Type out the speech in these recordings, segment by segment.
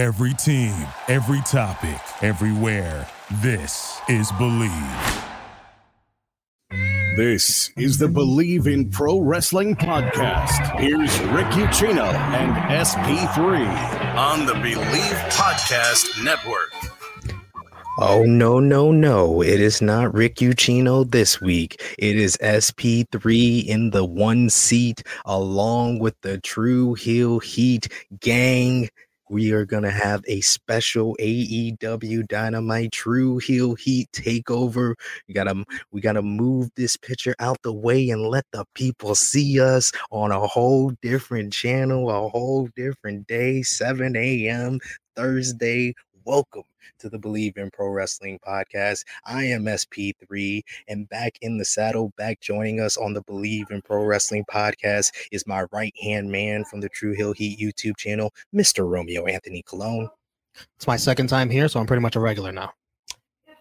Every team, every topic, everywhere. This is Bleav. This is the Bleav in Pro Wrestling podcast. Here's Rick Ucchino and SP3 on the Bleav Podcast Network. Oh, no, no, no. It is not Rick Ucchino this week. It is SP3 in the one seat, along with the Tru Heel Heat gang we are going to have a special AEW Dynamite Tru Heel Heat takeover. We got to we got to move this picture out the way and let the people see us on a whole different channel, a whole different day, 7 a.m. Thursday. Welcome to the Bleav in Pro Wrestling podcast. I am SP3 and back in the saddle, back joining us on the Bleav in Pro Wrestling podcast is my right hand man from the Tru Heel Heat YouTube channel, Mr. Romeo Anthony Cologne. It's my second time here, so I'm pretty much a regular now.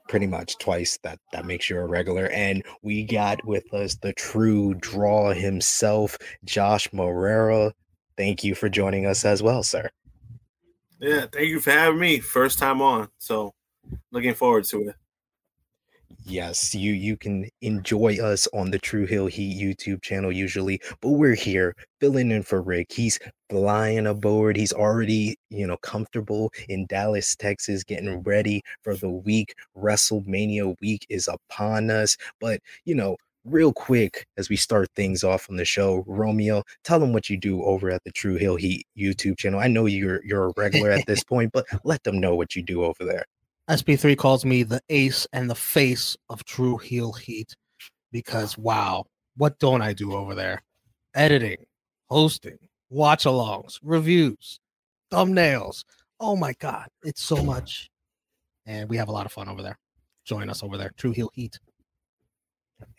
Pretty much twice that that makes you a regular. And we got with us the true draw himself, Josh Moreira. Thank you for joining us as well, sir. Yeah, thank you for having me. First time on, so looking forward to it. Yes, you you can enjoy us on the Tru Heel Heat YouTube channel usually, but we're here filling in for Rick. He's flying aboard. He's already, you know, comfortable in Dallas, Texas, getting ready for the week. WrestleMania week is upon us. But, you know, real quick as we start things off on the show romeo tell them what you do over at the tru heel heat youtube channel. I know you're you're a regular at this point but let them know what you do over there. Sp3 calls me the ace and the face of tru heel heat because wow what don't i do over there? Editing hosting watch alongs reviews thumbnails. Oh my god it's so much. And we have a lot of fun over there. Join us over there tru heel heat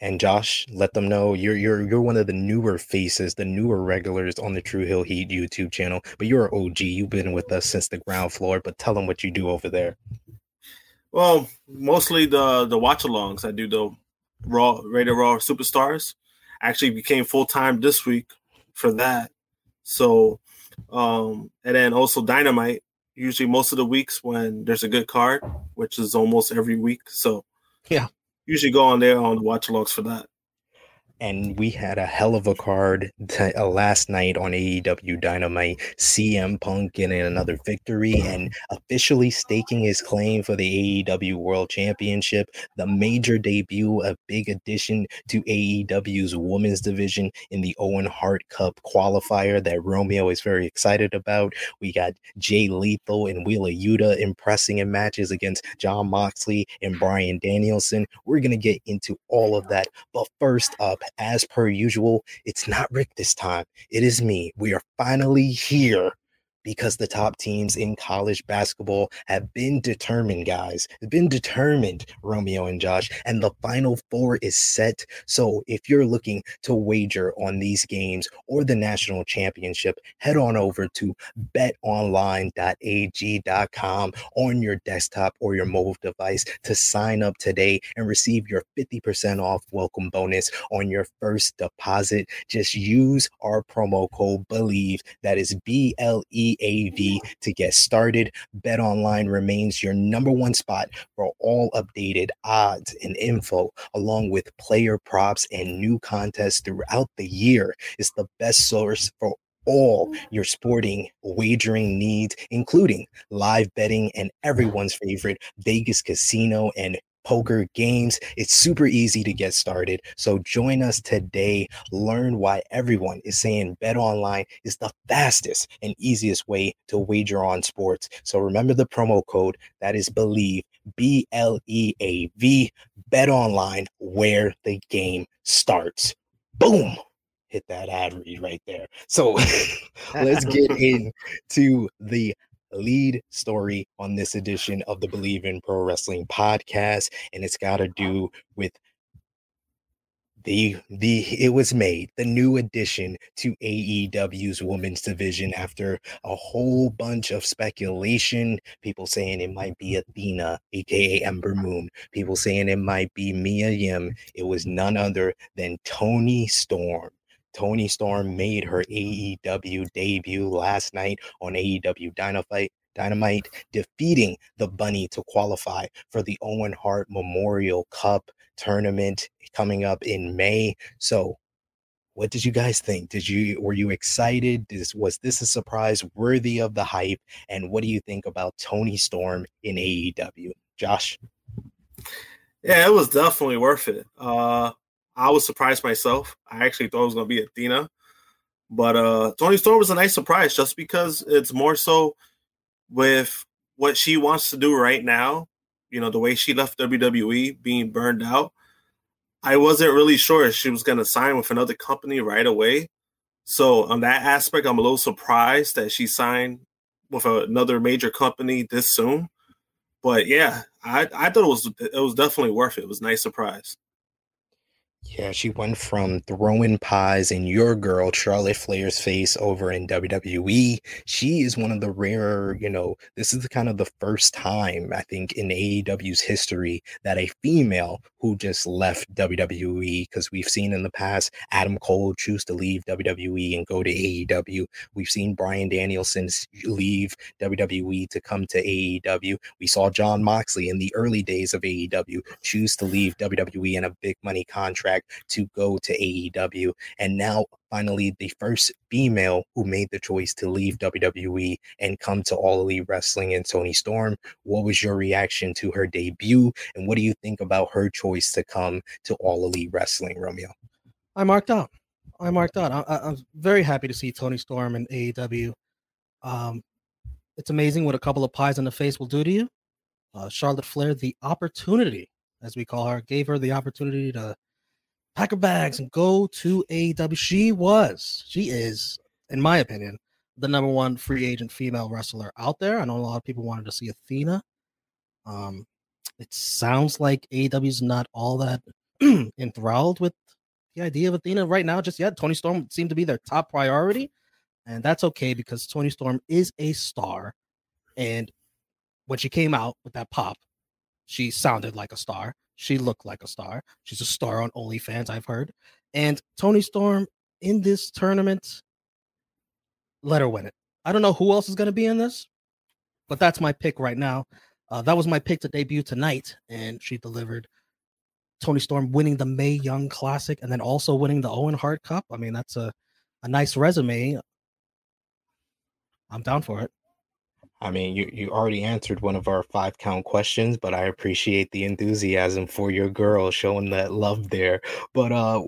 and Josh, let them know you're you're you're one of the newer faces, the newer regulars on the Tru Heel Heat YouTube channel. But you're an OG. You've been with us since the ground floor. But tell them what you do over there. Well, mostly the the watch alongs. I do the Raw Rated Raw Superstars. actually became full time this week for that. So, um, and then also Dynamite. Usually, most of the weeks when there's a good card, which is almost every week. So, yeah, usually go on there on the watch logs for that and we had a hell of a card t- uh, last night on AEW Dynamite. CM Punk getting another victory and officially staking his claim for the AEW World Championship. The major debut, a big addition to AEW's women's division in the Owen Hart Cup qualifier that Romeo is very excited about. We got Jay Lethal and Wheeler Yuta impressing in matches against Jon Moxley and Bryan Danielson. We're going to get into all of that. But first up, as per usual, it's not Rick this time. It is me. We are finally here because the top teams in college basketball have been determined, guys. Been determined, Romeo and Josh, and the final four is set. So if you're looking to wager on these games or the national championship, head on over to betonline.ag.com on your desktop or your mobile device to sign up today and receive your 50% off welcome bonus on your first deposit. Just use our promo code BLEAV. That is B L E AV to get started. Bet Online remains your number one spot for all updated odds and info, along with player props and new contests throughout the year. It's the best source for all your sporting wagering needs, including live betting and everyone's favorite Vegas casino and poker games. It's super easy to get started. So join us today. Learn why everyone is saying Bet Online is the fastest and easiest way to wager on sports. So remember the promo code that is Bleav, B L E A V, Bet Online, where the game starts. Boom hit that ad read right there. So let's get into the lead story on this edition of the Bleav in Pro Wrestling podcast, and it's got to uh-huh. do with the the it was made the new addition to AEW's women's division after a whole bunch of speculation people saying it might be Athena aka Ember uh-huh. Moon people saying it might be Mia Yim. It was none other than Toni Storm Toni Storm made her AEW debut last night on AEW Dynamite. Dynamite defeating the Bunny to qualify for the Owen Hart Memorial Cup tournament coming up in May. So, what did you guys think? Did you were you excited? Was this a surprise worthy of the hype? And what do you think about Toni Storm in AEW? Josh? Yeah, it was definitely worth it. Uh I was surprised myself. I actually thought it was gonna be Athena. But uh Toni Storm was a nice surprise just because it's more so with what she wants to do right now, you know, the way she left WWE being burned out. I wasn't really sure if she was going to sign with another company right away. So, on that aspect, I'm a little surprised that she signed with another major company this soon. But yeah, I, I thought it was it was definitely worth it. It was a nice surprise. Yeah, she went from throwing pies in your girl Charlotte Flair's face over in WWE. She is one of the rarer, you know, this is the kind of the first time I think in AEW's history that a female who just left WWE because we've seen in the past Adam Cole choose to leave WWE and go to AEW. We've seen Bryan Danielson leave WWE to come to AEW. We saw Jon Moxley in the early days of AEW choose to leave WWE in a big money contract to go to AEW. And now, finally, the first female who made the choice to leave WWE and come to All Elite Wrestling and Toni Storm. What was your reaction to her debut? And what do you think about her choice to come to All Elite Wrestling, Romeo? I marked out. I marked out. I, am very happy to see Toni Storm and AEW. Um, it's amazing what a couple of pies in the face will do to you. Uh, Charlotte Flair, the opportunity, as we call her, gave her the opportunity to pack her bags and go to AEW. She was, she is, in my opinion, the number one free agent female wrestler out there. I know a lot of people wanted to see Athena. Um, it sounds like AEW is not all that enthralled with the idea of Athena right now, just yet. Toni Storm seemed to be their top priority, and that's okay because Toni Storm is a star. And when she came out with that pop, she sounded like a star. She looked like a star. She's a star on OnlyFans, I've heard. And Toni Storm in this tournament, let her win it. I don't know who else is going to be in this, but that's my pick right now. Uh, that was my pick to debut tonight, and she delivered. Toni Storm winning the Mae Young Classic and then also winning the Owen Hart Cup. I mean, that's a, a nice resume. I'm down for it. I mean, you, you already answered one of our five count questions, but I appreciate the enthusiasm for your girl showing that love there. But uh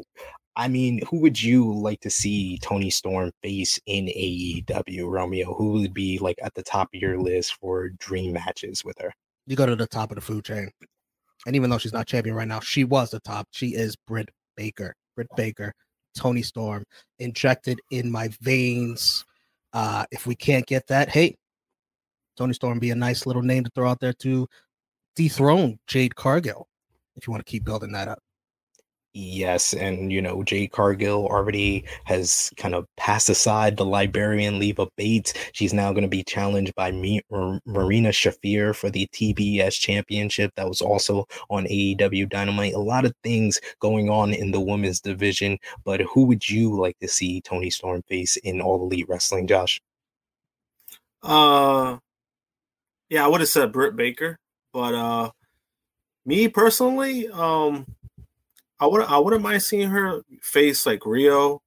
I mean, who would you like to see Toni Storm face in AEW, Romeo? Who would be like at the top of your list for dream matches with her? You go to the top of the food chain. And even though she's not champion right now, she was the top. She is Britt Baker. Britt Baker, Toni Storm, injected in my veins. Uh, if we can't get that, hey, Toni Storm be a nice little name to throw out there to dethrone Jade Cargill if you want to keep building that up. Yes, and you know, Jade Cargill already has kind of passed aside the Librarian Leva Bates. She's now going to be challenged by me Marina Shafir for the TBS Championship. That was also on AEW Dynamite. A lot of things going on in the women's division, but who would you like to see Toni Storm face in All Elite Wrestling, Josh? Uh, yeah, I would have said Britt Baker, but uh, me personally, um, I would I wouldn't mind seeing her face like Rio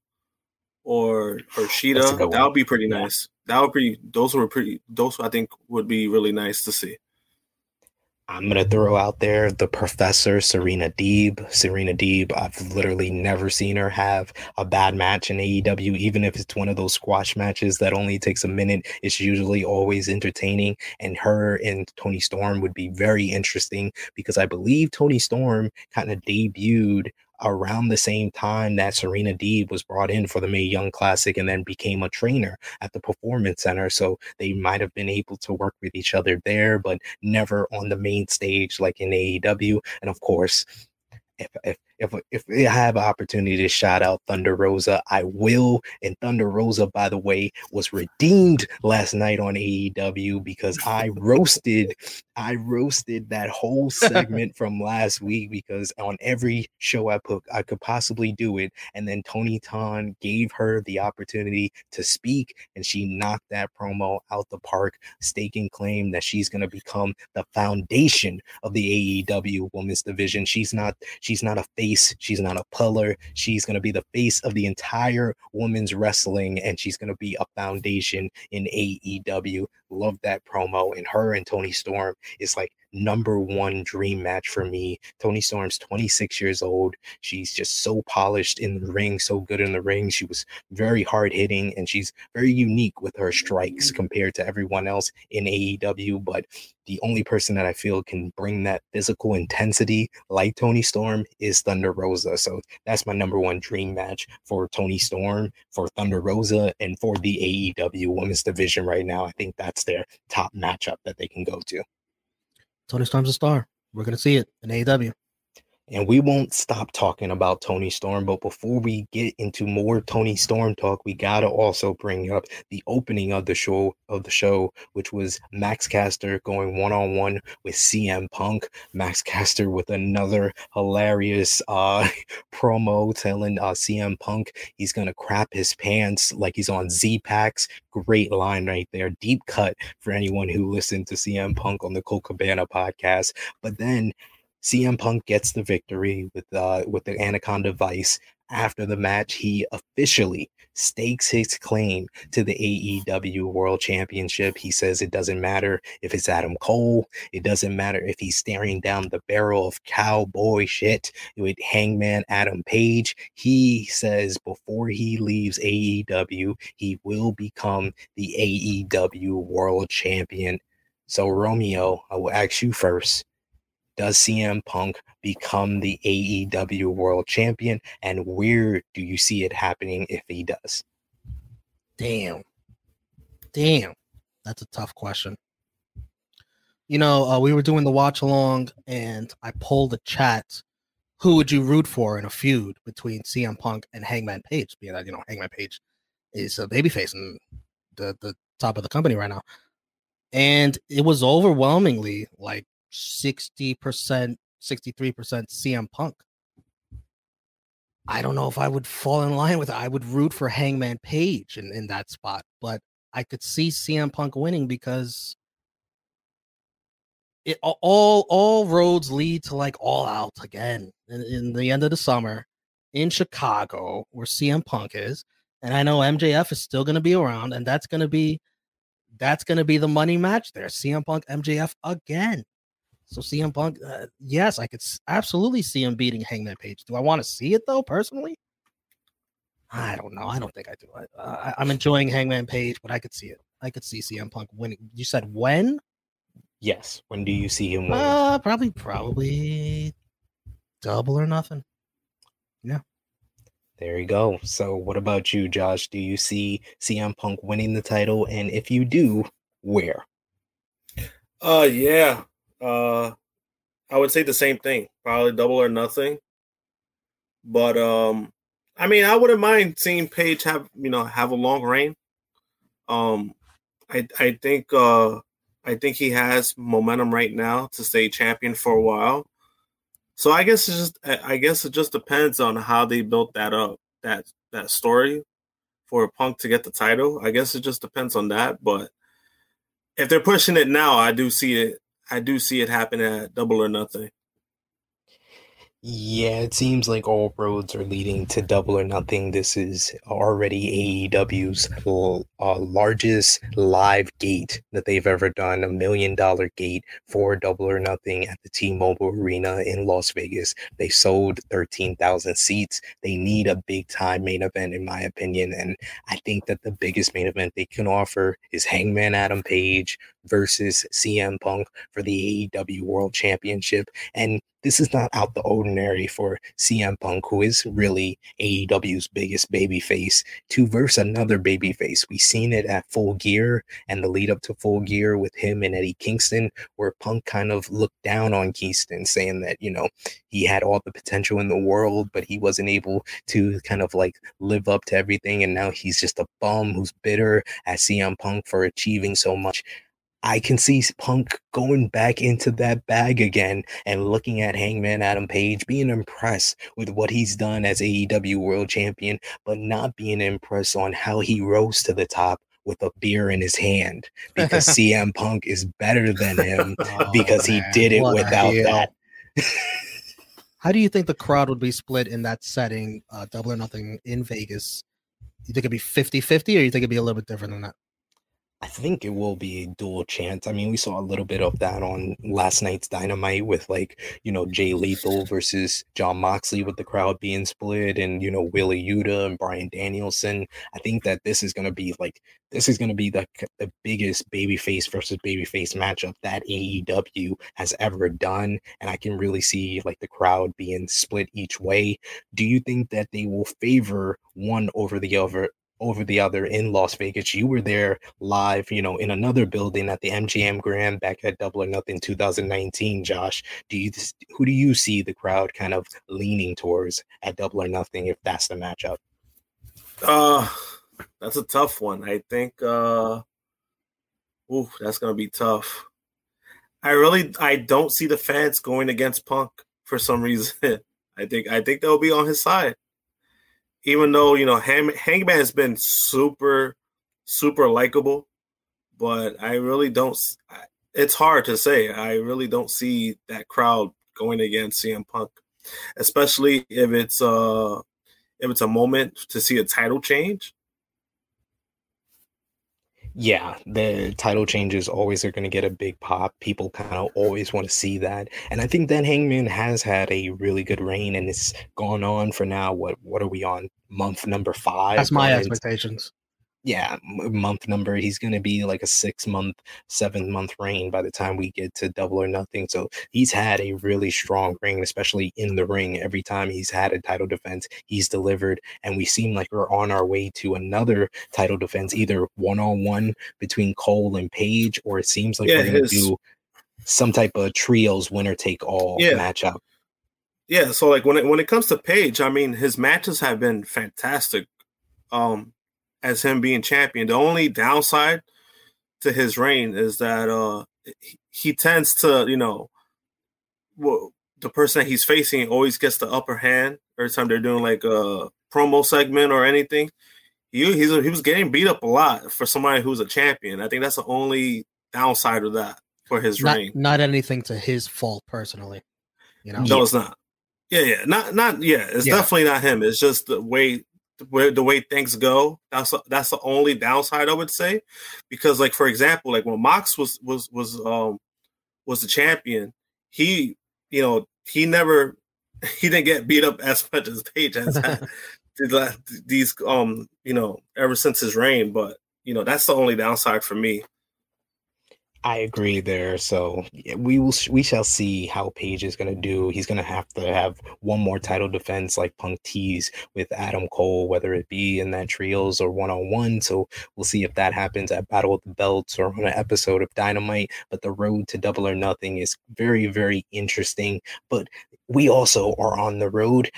or or Shida. That would be pretty nice. That would be those were pretty. Those I think would be really nice to see. I'm gonna throw out there the professor Serena Deeb. Serena Deeb, I've literally never seen her have a bad match in AEW, even if it's one of those squash matches that only takes a minute. It's usually always entertaining. And her and Toni Storm would be very interesting because I believe Toni Storm kind of debuted around the same time that Serena Deeb was brought in for the Mae Young Classic and then became a trainer at the Performance Center. So they might have been able to work with each other there, but never on the main stage like in AEW. And of course, if, if if if I have an opportunity to shout out Thunder Rosa, I will. And Thunder Rosa, by the way, was redeemed last night on AEW because I roasted, I roasted that whole segment from last week because on every show I put, I could possibly do it. And then Tony Khan gave her the opportunity to speak, and she knocked that promo out the park, staking claim that she's going to become the foundation of the AEW women's division. She's not, she's not a face. She's not a puller. She's going to be the face of the entire women's wrestling, and she's going to be a foundation in AEW. Love that promo. And her and Toni Storm is like number one dream match for me. Toni Storm's 26 years old. She's just so polished in the ring, so good in the ring. She was very hard hitting and she's very unique with her strikes mm. compared to everyone else in AEW. But the only person that I feel can bring that physical intensity like Toni Storm is Thunder Rosa. So that's my number one dream match for Toni Storm, for Thunder Rosa, and for the AEW women's division right now. I think that's their top matchup that they can go to. Toni Storm's a star. We're gonna see it in AEW. And we won't stop talking about Toni Storm. But before we get into more Toni Storm talk, we gotta also bring up the opening of the show of the show, which was Max Caster going one on one with CM Punk. Max Caster with another hilarious uh, promo telling uh, CM Punk he's gonna crap his pants like he's on Z Packs. Great line right there. Deep cut for anyone who listened to CM Punk on the Colt Cabana podcast. But then CM Punk gets the victory with uh with the Anaconda Vice. After the match, he officially stakes his claim to the AEW World Championship. He says it doesn't matter if it's Adam Cole, it doesn't matter if he's staring down the barrel of cowboy shit with Hangman Adam Page. He says before he leaves AEW, he will become the AEW World Champion. So, Romeo, I will ask you first does CM Punk become the AEW World Champion? And where do you see it happening if he does? Damn. Damn. That's a tough question. You know, uh, we were doing the watch along and I pulled the chat. Who would you root for in a feud between CM Punk and Hangman Page? Being that, you know, Hangman Page is a babyface and the, the top of the company right now. And it was overwhelmingly like 60%, 63% CM Punk. I don't know if I would fall in line with it. I would root for Hangman Page in, in that spot, but I could see CM Punk winning because it all all roads lead to like all out again in, in the end of the summer in Chicago where CM Punk is. And I know MJF is still going to be around, and that's to be that's going to be the money match there. CM Punk MJF again. So CM Punk, uh, yes, I could absolutely see him beating Hangman Page. Do I want to see it though, personally? I don't know. I don't think I do. I, am enjoying Hangman Page, but I could see it. I could see CM Punk winning. You said when? Yes. When do you see him winning? Uh, probably, probably double or nothing. Yeah. There you go. So, what about you, Josh? Do you see CM Punk winning the title? And if you do, where? Uh, yeah. Uh, I would say the same thing, probably double or nothing. But um, I mean, I wouldn't mind seeing Page have you know have a long reign. Um, I I think uh I think he has momentum right now to stay champion for a while. So I guess it's just I guess it just depends on how they built that up that that story for Punk to get the title. I guess it just depends on that. But if they're pushing it now, I do see it I do see it happen at double or nothing. Yeah, it seems like all roads are leading to double or nothing. This is already AEW's uh, largest live gate that they've ever done a million dollar gate for double or nothing at the T Mobile Arena in Las Vegas. They sold 13,000 seats. They need a big time main event, in my opinion. And I think that the biggest main event they can offer is Hangman Adam Page versus CM Punk for the AEW World Championship. And this is not out the ordinary for CM Punk, who is really AEW's biggest babyface, to verse another babyface. We've seen it at Full Gear and the lead up to Full Gear with him and Eddie Kingston, where Punk kind of looked down on Kingston, saying that, you know, he had all the potential in the world, but he wasn't able to kind of like live up to everything. And now he's just a bum who's bitter at CM Punk for achieving so much. I can see Punk going back into that bag again and looking at Hangman Adam Page, being impressed with what he's done as AEW World Champion, but not being impressed on how he rose to the top with a beer in his hand because CM Punk is better than him oh, because he did it without that. how do you think the crowd would be split in that setting, uh, double or nothing in Vegas? You think it'd be 50 50 or you think it'd be a little bit different than that? I think it will be a dual chance. I mean, we saw a little bit of that on last night's Dynamite with like, you know, Jay Lethal versus Jon Moxley with the crowd being split and, you know, Wheeler Yuta and Bryan Danielson. I think that this is going to be like, this is going to be the, the biggest babyface versus babyface matchup that AEW has ever done. And I can really see like the crowd being split each way. Do you think that they will favor one over the other over the other in Las Vegas. You were there live, you know, in another building at the MGM Grand back at Double or Nothing 2019. Josh, do you who do you see the crowd kind of leaning towards at Double or Nothing if that's the matchup? Uh, that's a tough one. I think. uh Ooh, that's gonna be tough. I really, I don't see the fans going against Punk for some reason. I think, I think they'll be on his side even though you know Hang- Hangman has been super, super likable, but I really don't. It's hard to say. I really don't see that crowd going against CM Punk, especially if it's uh if it's a moment to see a title change. Yeah, the title changes always are going to get a big pop. People kind of always want to see that, and I think that Hangman has had a really good reign, and it's gone on for now. What what are we on month number five? That's my expectations yeah, month number. He's going to be like a six month, seven month reign by the time we get to double or nothing. So he's had a really strong reign, especially in the ring. Every time he's had a title defense, he's delivered. And we seem like we're on our way to another title defense, either one on one between Cole and Page, or it seems like yeah, we're going to do some type of trios winner take all yeah. matchup. Yeah, so like when it when it comes to Page, I mean his matches have been fantastic. Um as him being champion. The only downside to his reign is that uh he tends to, you know, well, the person that he's facing always gets the upper hand every time they're doing like a promo segment or anything. He he's he was getting beat up a lot for somebody who's a champion. I think that's the only downside of that for his not, reign. Not anything to his fault personally. You know, no, it's not. Yeah, yeah, not not yeah. It's yeah. definitely not him. It's just the way the way things go. That's that's the only downside I would say, because like for example, like when Mox was was was um was the champion, he you know he never he didn't get beat up as much as Page has had these um you know ever since his reign. But you know that's the only downside for me. I agree there. So we will we shall see how Page is going to do. He's going to have to have one more title defense like Punk tees with Adam Cole, whether it be in that trios or one on one. So we'll see if that happens at Battle of the Belts or on an episode of Dynamite. But the road to Double or Nothing is very very interesting. But we also are on the road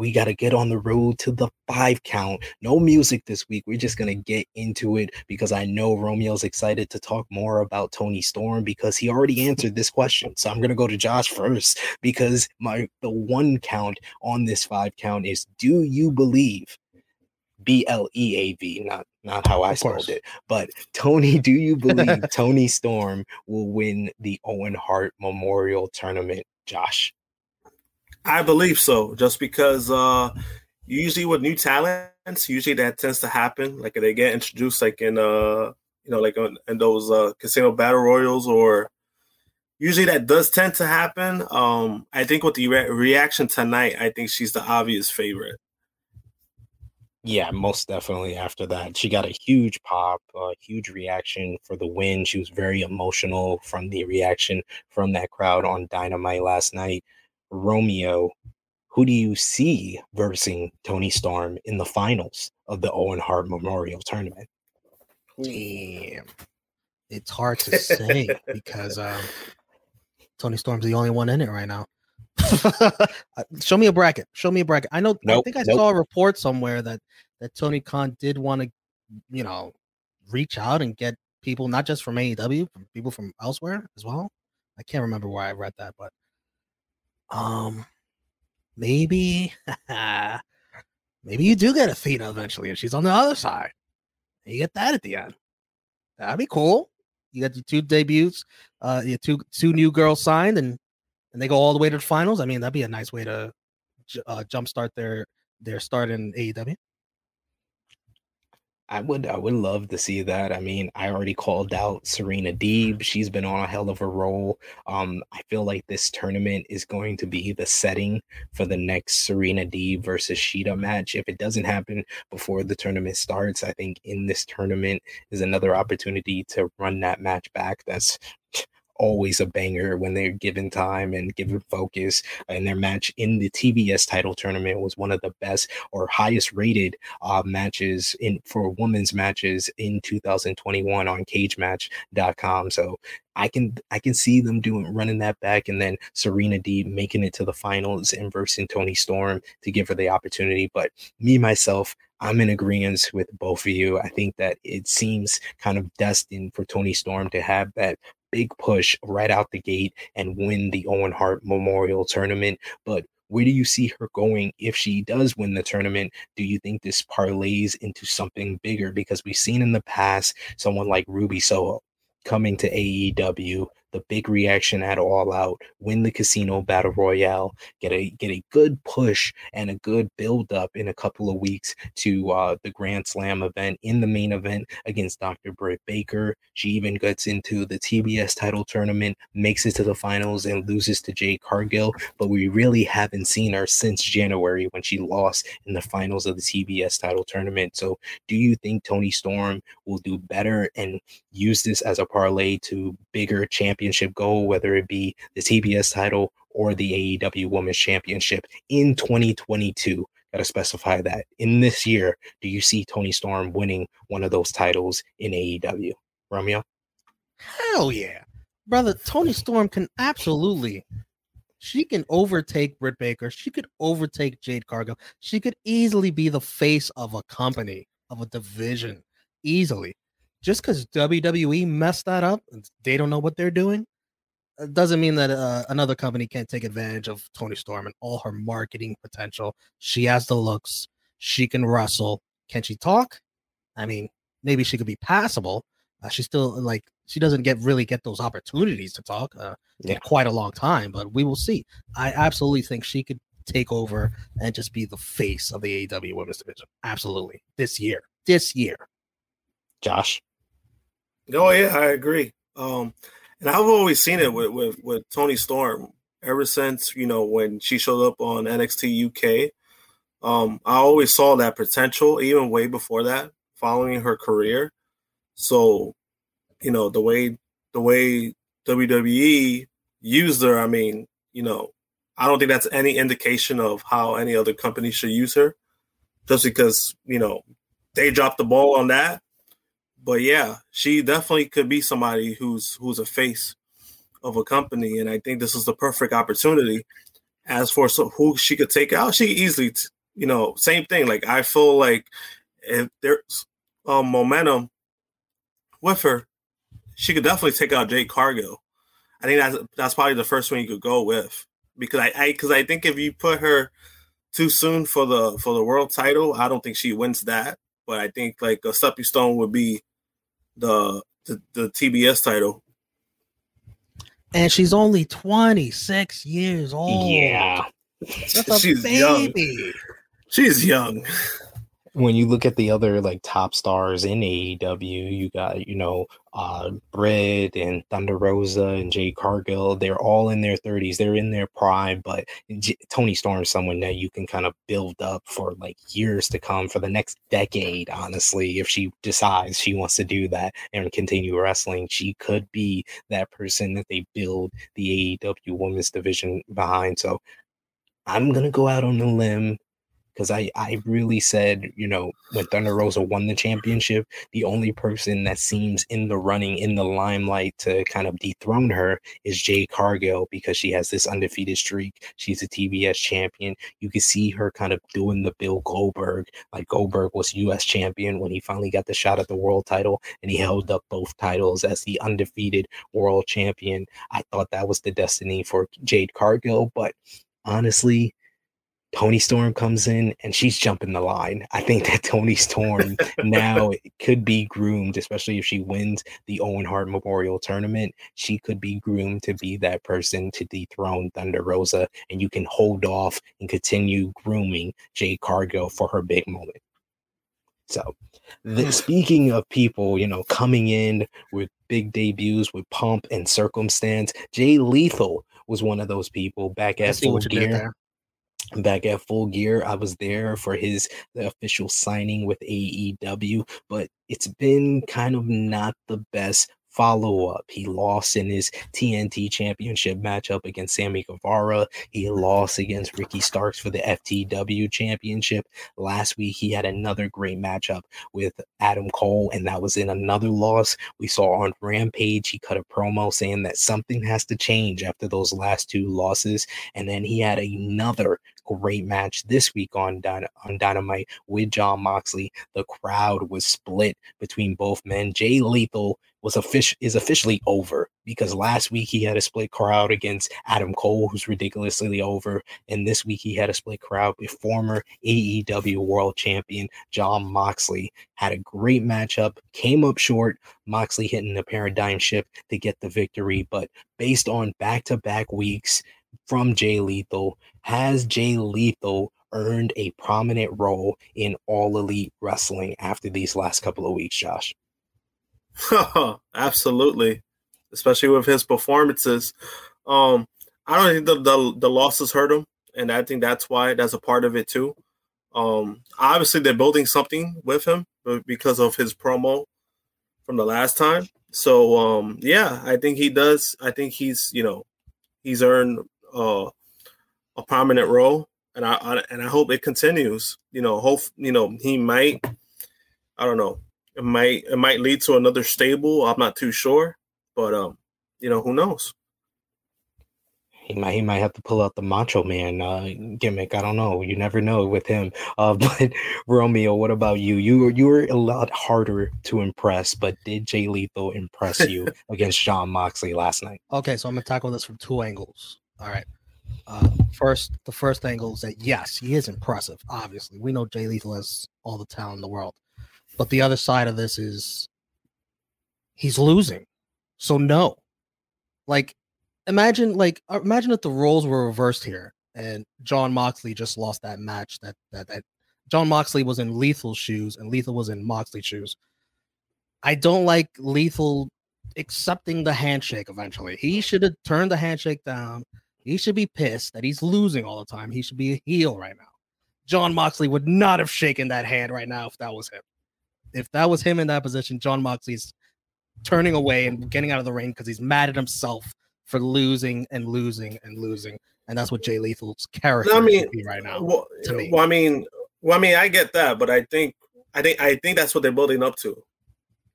we got to get on the road to the five count. No music this week. We're just going to get into it because I know Romeo's excited to talk more about Toni Storm because he already answered this question. So I'm going to go to Josh first because my the one count on this five count is do you believe B L E A V, not not how I spelled it. But Tony, do you believe Toni Storm will win the Owen Hart Memorial Tournament? Josh. I believe so, just because uh usually with new talents, usually that tends to happen. Like they get introduced like in uh you know like in, those uh casino battle royals or usually that does tend to happen. Um I think with the re- reaction tonight, I think she's the obvious favorite. Yeah, most definitely. After that, she got a huge pop, a huge reaction for the win. She was very emotional from the reaction from that crowd on Dynamite last night. Romeo, who do you see versing Toni Storm in the finals of the Owen Hart Memorial Tournament? Damn. It's hard to say because um, Toni Storm's the only one in it right now. Show me a bracket. Show me a bracket. I know. I think I nope. saw a report somewhere that that Tony Khan did want to, you know, reach out and get people not just from AEW, from people from elsewhere as well. I can't remember where I read that, but um, maybe, maybe you do get Athena eventually, and she's on the other side. You get that at the end. That'd be cool. You got your two debuts, uh, your two two new girls signed, and and they go all the way to the finals. I mean, that'd be a nice way to uh, jumpstart their their start in AEW. I would I would love to see that. I mean, I already called out Serena Deeb. She's been on a hell of a roll. Um, I feel like this tournament is going to be the setting for the next Serena Deeb versus Shida match. If it doesn't happen before the tournament starts, I think in this tournament is another opportunity to run that match back. That's always a banger when they're given time and given focus. And their match in the TBS title tournament was one of the best or highest rated uh, matches in for women's matches in 2021 on cagematch.com. So I can I can see them doing running that back and then Serena Deeb making it to the finals and versing Toni Storm to give her the opportunity. But me myself, I'm in agreement with both of you. I think that it seems kind of destined for Toni Storm to have that big push right out the gate and win the Owen Hart Memorial Tournament. But where do you see her going if she does win the tournament? Do you think this parlays into something bigger? Because we've seen in the past someone like Ruby Soho coming to AEW, the big reaction at All Out, win the Casino Battle Royale, get a get a good push and a good build up in a couple of weeks to uh, the Grand Slam event in the main event against Dr. Britt Baker. She even gets into the TBS title tournament, makes it to the finals, and loses to Jade Cargill. But we really haven't seen her since January when she lost in the finals of the TBS title tournament. So, do you think Toni Storm will do better and use this as a parlay to bigger championship goal, whether it be the TBS title or the AEW Women's Championship in 2022? Got to specify that in this year. Do you see Toni Storm winning one of those titles in AEW? Romeo? Hell yeah, brother. Toni Storm can absolutely. She can overtake Britt Baker. She could overtake Jade Cargill. She could easily be the face of a company, of a division, easily. Just because WWE messed that up, they don't know what they're doing. It doesn't mean that uh, another company can't take advantage of Toni Storm and all her marketing potential. She has the looks. She can wrestle. Can she talk? I mean, maybe she could be passable. Uh, she still like she doesn't get really get those opportunities to talk uh, Yeah. in quite a long time, but we will see. I absolutely think she could take over and just be the face of the AEW Women's Division. Absolutely, this year, this year. Josh? Oh yeah, I agree. Um, and I've always seen it with, with with Toni Storm ever since you know when she showed up on NXT UK. Um, I always saw that potential, even way before that, following her career. So, you know the way the way WWE used her. I mean, you know, I don't think that's any indication of how any other company should use her. Just because you know they dropped the ball on that but yeah, she definitely could be somebody who's who's a face of a company, and I think this is the perfect opportunity. As for so who she could take out, she could easily, you know, same thing. Like I feel like if there's um, momentum with her, she could definitely take out Jade Cargill. I think that's that's probably the first one you could go with because I because I, think if you put her too soon for the for the world title, I don't think she wins that. But I think like a stepping stone would be the the, the TBS title. And she's only 26 years old. Yeah. That's a She's young. She's young. When you look at the other like top stars in AEW, you got you know uh Britt and Thunder Rosa and Jade Cargill. They're all in their thirties. They're in their prime, but J- Storm is someone that you can kind of build up for like years to come for the next decade. Honestly, if she decides she wants to do that and continue wrestling, she could be that person that they build the AEW women's division behind. So I'm gonna go out on a limb because I, I really said, you know, when Thunder Rosa won the championship, the only person that seems in the running, in the limelight to kind of dethrone her is Jade Cargill because she has this undefeated streak. She's a TBS champion. You can see her kind of doing the Bill Goldberg, like Goldberg was US champion when he finally got the shot at the world title and he held up both titles as the undefeated world champion. I thought that was the destiny for Jade Cargill, but honestly, Toni Storm comes in and she's jumping the line. I think that Toni Storm now could be groomed, especially if she wins the Owen Hart Memorial Tournament. She could be groomed to be that person to dethrone Thunder Rosa, and you can hold off and continue grooming Jade Cargill for her big moment. So, the, Hmm. speaking of people, you know, coming in with big debuts with pomp and circumstance, Jay Lethal was one of those people back at full what you did gear. Back at full gear i was there for his official signing with aew but it's been kind of not the best follow-up. He lost in his tnt championship matchup against sammy guevara. He lost against ricky starks for the ftw championship. Last week he had another great matchup with adam cole and that was in another loss. We saw on rampage he cut a promo saying that something has to change after those last two losses. And then he had another great match this week on on Dynamite with Jon Moxley. The crowd was split between both men. Jay Lethal was official is officially over because last week he had a split crowd against Adam Cole, who's ridiculously over, and this week he had a split crowd with former AEW World Champion Jon Moxley. Had a great matchup, came up short. Moxley hitting a paradigm shift to get the victory, but based on back to back weeks from Jay Lethal, has Jay Lethal earned a prominent role in all elite wrestling after these last couple of weeks, Josh? Absolutely, especially with his performances. Um, I don't think the, the the losses hurt him, and I think that's why that's a part of it too. Um, obviously they're building something with him because of his promo from the last time. So um, yeah, I think he does. I think he's you know he's earned uh, a prominent role, and I, I and I hope it continues. You know, hope you know he might. I don't know. It might it might lead to another stable. I'm not too sure, but um, you know who knows. He might he might have to pull out the Macho Man uh, gimmick. I don't know. You never know with him. Uh, but Romeo, what about you? You were you were a lot harder to impress, but did Jay Lethal impress you against Jon Moxley last night? Okay, so I'm gonna tackle this from two angles. All right. Uh, first, the first angle is that yes, he is impressive. Obviously, we know Jay Lethal has all the talent in the world, but the other side of this is he's losing. So no, like imagine like uh, imagine if the roles were reversed here and Jon Moxley just lost that match. That that that Jon Moxley was in lethal shoes and Lethal was in Moxley shoes. I don't like Lethal accepting the handshake eventually. He should have turned the handshake down. He should be pissed that he's losing all the time. He should be a heel right now. Jon Moxley would not have shaken that hand right now if that was him. If that was him in that position, Jon Moxley's turning away and getting out of the ring because he's mad at himself for losing and losing and losing. And that's what Jay Lethal's character I mean, should be right now. Well, to me. well, I mean, well, I mean, I get that, but I think, I think, I think that's what they're building up to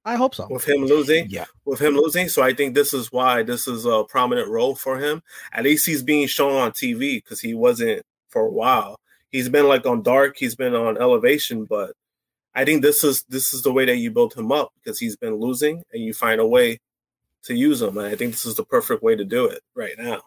I hope so. with him losing. Yeah. With him losing, so I think this is why this is a prominent role for him. At least he's being shown on TV because he wasn't for a while. He's been like on Dark, he's been on Elevation, but I think this is this is the way that you build him up because he's been losing and you find a way to use him. And I think this is the perfect way to do it right now.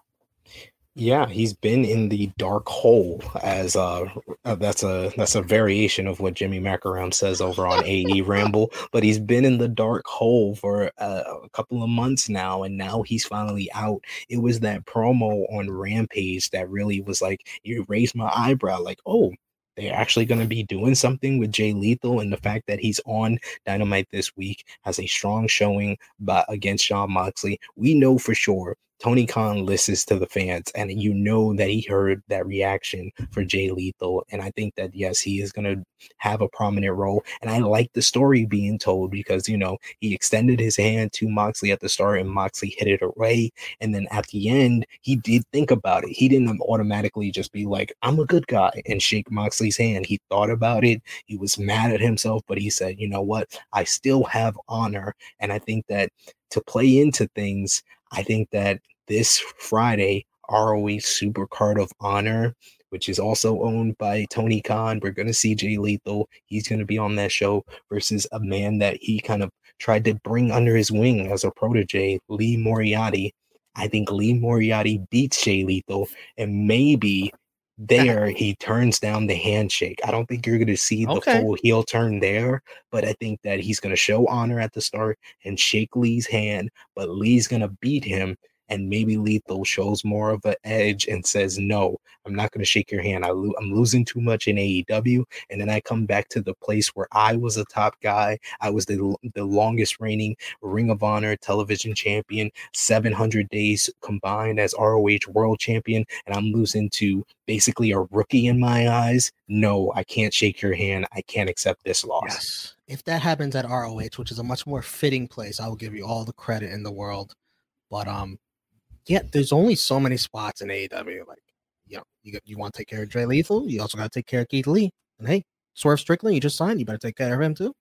Yeah, he's been in the dark hole as uh, that's a that's a variation of what Jimmy Macaroon says over on AE Ramble, but he's been in the dark hole for uh, a couple of months now and now he's finally out. It was that promo on Rampage that really was like it raised my eyebrow like, "Oh, they're actually going to be doing something with Jay Lethal and the fact that he's on Dynamite this week has a strong showing by, against Jon Moxley. We know for sure Tony Khan listens to the fans, and you know that he heard that reaction for Jay Lethal. And I think that, yes, he is going to have a prominent role. And I like the story being told because, you know, he extended his hand to Moxley at the start, and Moxley hit it away. And then at the end, he did think about it. He didn't automatically just be like, I'm a good guy and shake Moxley's hand. He thought about it. He was mad at himself, but he said, you know what? I still have honor. And I think that to play into things, I think that this Friday, ROH Super Card of Honor, which is also owned by Tony Khan, we're going to see Jay Lethal. He's going to be on that show versus a man that he kind of tried to bring under his wing as a protege, Lee Moriarty. I think Lee Moriarty beats Jay Lethal, and maybe there he turns down the handshake. I don't think you're going to see the Okay. full heel turn there, but I think that he's going to show honor at the start and shake Lee's hand, but Lee's going to beat him. And maybe Lethal shows more of an edge and says, No, I'm not going to shake your hand. I I'm losing too much in AEW. And then I come back to the place where I was a top guy. I was the, the longest reigning Ring of Honor television champion, 700 days combined as ROH world champion. And I'm losing to basically a rookie in my eyes. No, I can't shake your hand. I can't accept this loss. Yes. If that happens at ROH, which is a much more fitting place, I will give you all the credit in the world. But um, yeah, there's only so many spots in AEW. Like, you know, you you want to take care of Jay Lethal, you also got to take care of Keith Lee. And hey, Swerve Strickland, you just signed, you better take care of him too.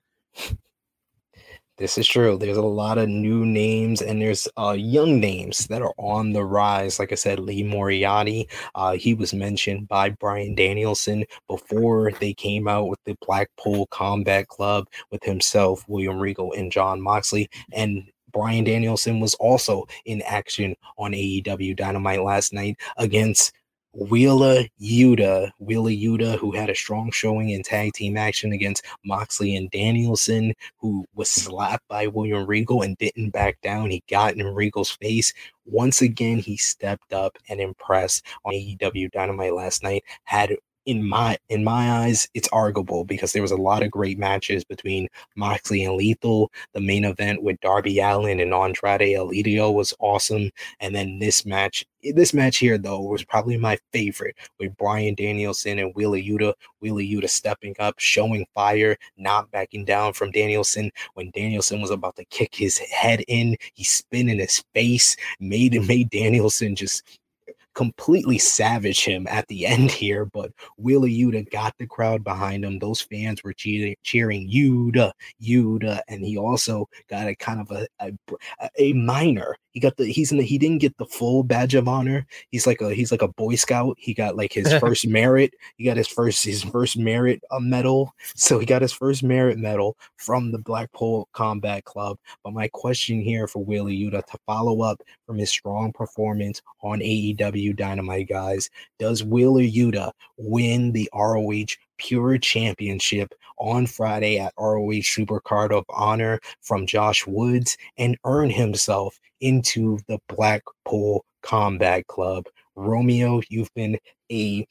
This is true. There's a lot of new names and there's uh, young names that are on the rise. Like I said, Lee Moriarty, uh, he was mentioned by Bryan Danielson before they came out with the Blackpool Combat Club with himself, William Regal, and Jon Moxley. And Bryan Danielson was also in action on AEW Dynamite last night against Wheeler Yuta, Wheeler Yuta, who had a strong showing in tag team action against Moxley and Danielson, who was slapped by William Regal and didn't back down. He got in Regal's face. Once again, he stepped up and impressed on AEW Dynamite last night. Had in my in my eyes, it's arguable because there was a lot of mm. great matches between Moxley and Lethal. The main event with Darby Allin and Andrade El was awesome. And then this match, this match here though was probably my favorite with Bryan Danielson and Wheeler Yuta. Wheeler Yuta stepping up, showing fire, not backing down from Danielson. When Danielson was about to kick his head in, he spin in his face, made and made Danielson just completely savage him at the end here, but Wheeler Yuta got the crowd behind him. Those fans were cheering, cheering Yuta, Yuta, and he also got a kind of a a, a minor. He got the he's in the he didn't get the full badge of honor. He's like a he's like a boy scout. He got like his first merit. He got his first his first merit uh, medal. So he got his first merit medal from the Blackpool Combat Club. But my question here for Wheeler Yuta to follow up from his strong performance on AEW Dynamite, guys, does Wheeler Yuta win the ROH Pure Championship on Friday at ROH Supercard of Honor from Josh Woods and earn himself into the Blackpool Combat Club? Romeo, you've been a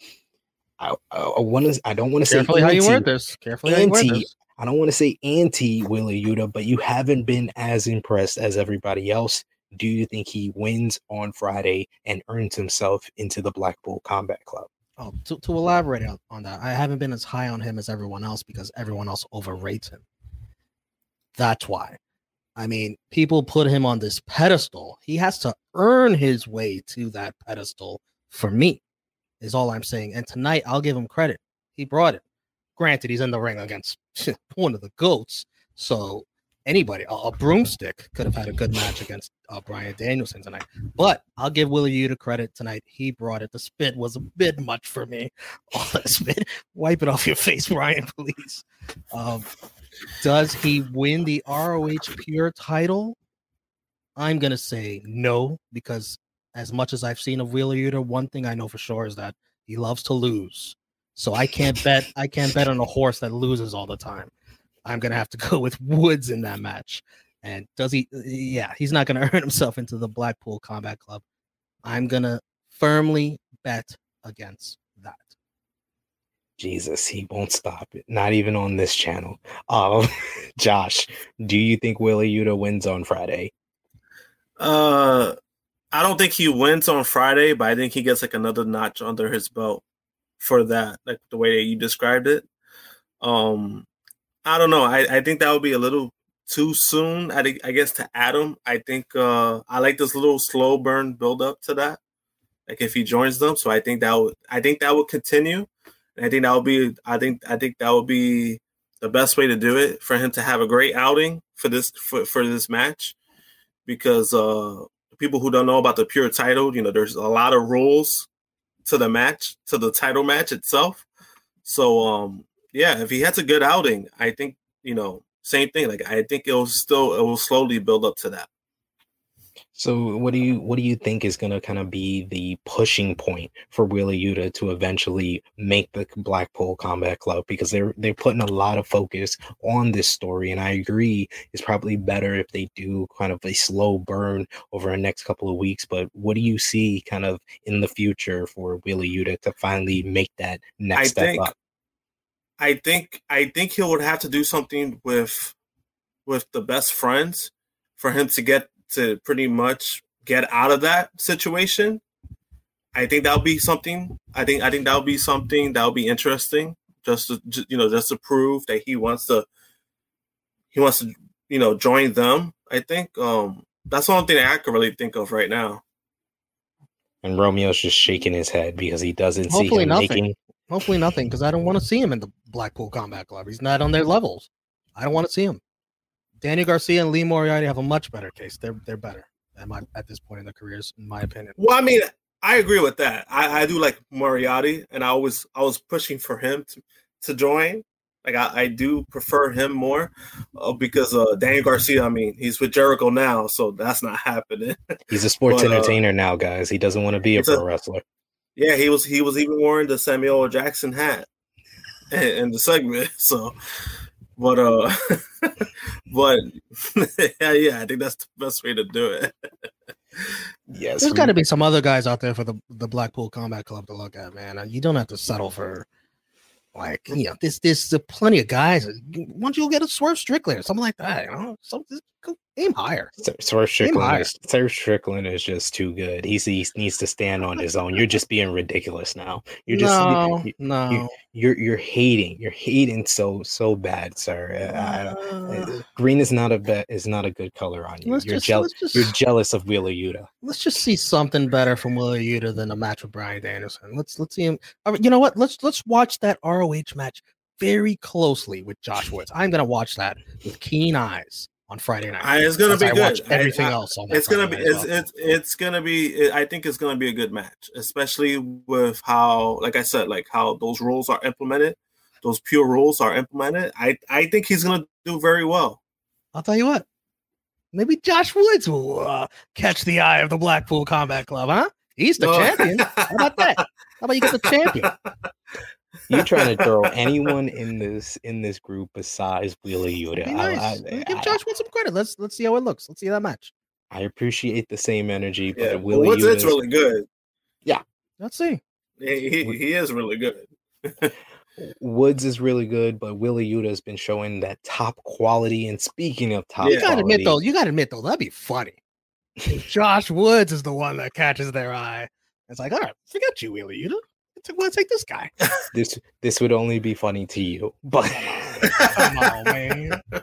I, I, I want to. I don't want to say Carefully how you anti- word this. Carefully how you word anti. this. I don't want to say anti Wheeler Yuta, but you haven't been as impressed as everybody else. Do you think he wins on Friday and earns himself into the Blackpool Combat Club? Oh, to, to elaborate on, on that, I haven't been as high on him as everyone else because everyone else overrates him. That's why. I mean, people put him on this pedestal. He has to earn his way to that pedestal for me, is all I'm saying. And tonight, I'll give him credit. He brought it. Granted, he's in the ring against one of the GOATs. So anybody, a, a broomstick could have had a good match against uh, Bryan Danielson tonight. But I'll give Wheeler Yuta credit tonight. He brought it. The spit was a bit much for me. All that spit. Wipe it off your face, Bryan, please. Um, does he win the ROH Pure title? I'm gonna say no because as much as I've seen of Wheeler Yuta, one thing I know for sure is that he loves to lose. So I can't bet. I can't bet on a horse that loses all the time. I'm gonna have to go with Woods in that match. And does he? Yeah, he's not gonna earn himself into the Blackpool Combat Club. I'm gonna firmly bet against that. Jesus, he won't stop it. Not even on this channel. Um, Josh, do you think Wheeler Yuta wins on Friday? Uh, I don't think he wins on Friday, but I think he gets like another notch under his belt for that, like the way that you described it. Um, I don't know. I, I think that would be a little too soon. I, I guess to Adam, I think uh, I like this little slow burn build up to that. Like if he joins them, so I think that would I think that would continue. And I think that would be I think I think that would be the best way to do it for him to have a great outing for this for, for this match because uh people who don't know about the pure title, you know, there's a lot of rules to the match, to the title match itself. So um yeah, if he has a good outing, I think, you know, same thing. Like I think it'll still it will slowly build up to that. So what do you what do you think is going to kind of be the pushing point for Wheeler Yuta to eventually make the Blackpool Combat Club because they're they're putting a lot of focus on this story and I agree it's probably better if they do kind of a slow burn over the next couple of weeks but what do you see kind of in the future for Wheeler Yuta to finally make that next I step think, up? I think I think he would have to do something with with the best friends for him to get to pretty much get out of that situation. I think that'll be something. I think I think that'll be something that'll be interesting. Just to you know, just to prove that he wants to he wants to you know join them. I think um that's the only thing I can really think of right now. And Romeo's just shaking his head because he doesn't Hopefully see him nothing. making. Hopefully nothing, because I don't want to see him in the Blackpool Combat Club. He's not on their levels. I don't want to see him. Danny Garcia and Lee Moriarty have a much better case. They're they're better at my at this point in their careers, in my opinion. Well, I mean, I agree with that. I, I do like Moriarty, and I was I was pushing for him to to join. Like I, I do prefer him more uh, because uh, Danny Garcia. I mean, he's with Jericho now, so that's not happening. He's a sports but, uh, entertainer uh, now, guys. He doesn't want to be a pro a, wrestler. Yeah, he was. He was even wearing the Samuel Jackson hat in, in the segment. So, but uh, but yeah, yeah, I think that's the best way to do it. yes, there's got to be some other guys out there for the the Blackpool Combat Club to look at, man. You don't have to settle for like you know, there's there's plenty of guys. Why don't you get a Swerve Strickland or something like that? You know, something aim higher. Sir Strickland, is, Swerve Strickland is just too good. He's, he needs to stand on his own. You're just being ridiculous now. You're just no, you, no. You, you're you're hating. You're hating so so bad, sir. Uh, green is not a bet is not a good color on you. Let's you're jealous. You're jealous of Wheeler Yuta. Let's just see something better from Wheeler Yuta than a match with Bryan Danielson. Let's let's see him. You know what? Let's let's watch that ROH match very closely with Josh Woods. I'm gonna watch that with keen eyes on Friday night. I, it's gonna be I good. everything I, else on it's gonna be it's, well. it's it's gonna be. I think it's gonna be a good match, especially with how, like I said, like how those rules are implemented. Those pure rules are implemented. I I think he's gonna do very well. I'll tell you what. Maybe Josh Woods will uh, catch the eye of the Blackpool Combat Club, huh? He's the no. champion. How about that? How about you get the champion? you trying to throw anyone in this in this group besides Wheeler Yuta. Nice. I, I, give Josh I, some credit. Let's let's see how it looks. Let's see that match. I appreciate the same energy, but yeah, Wheeler Woods is really good. Yeah, let's see. He, he, he is really good. Woods is really good, but Wheeler Yuta has been showing that top quality. And speaking of top, you gotta admit though, you gotta admit though, that'd be funny. Josh Woods is the one that catches their eye. It's like, all right, forget you, Wheeler Yuta. I'm gonna take this guy. this this would only be funny to you, but come on, man.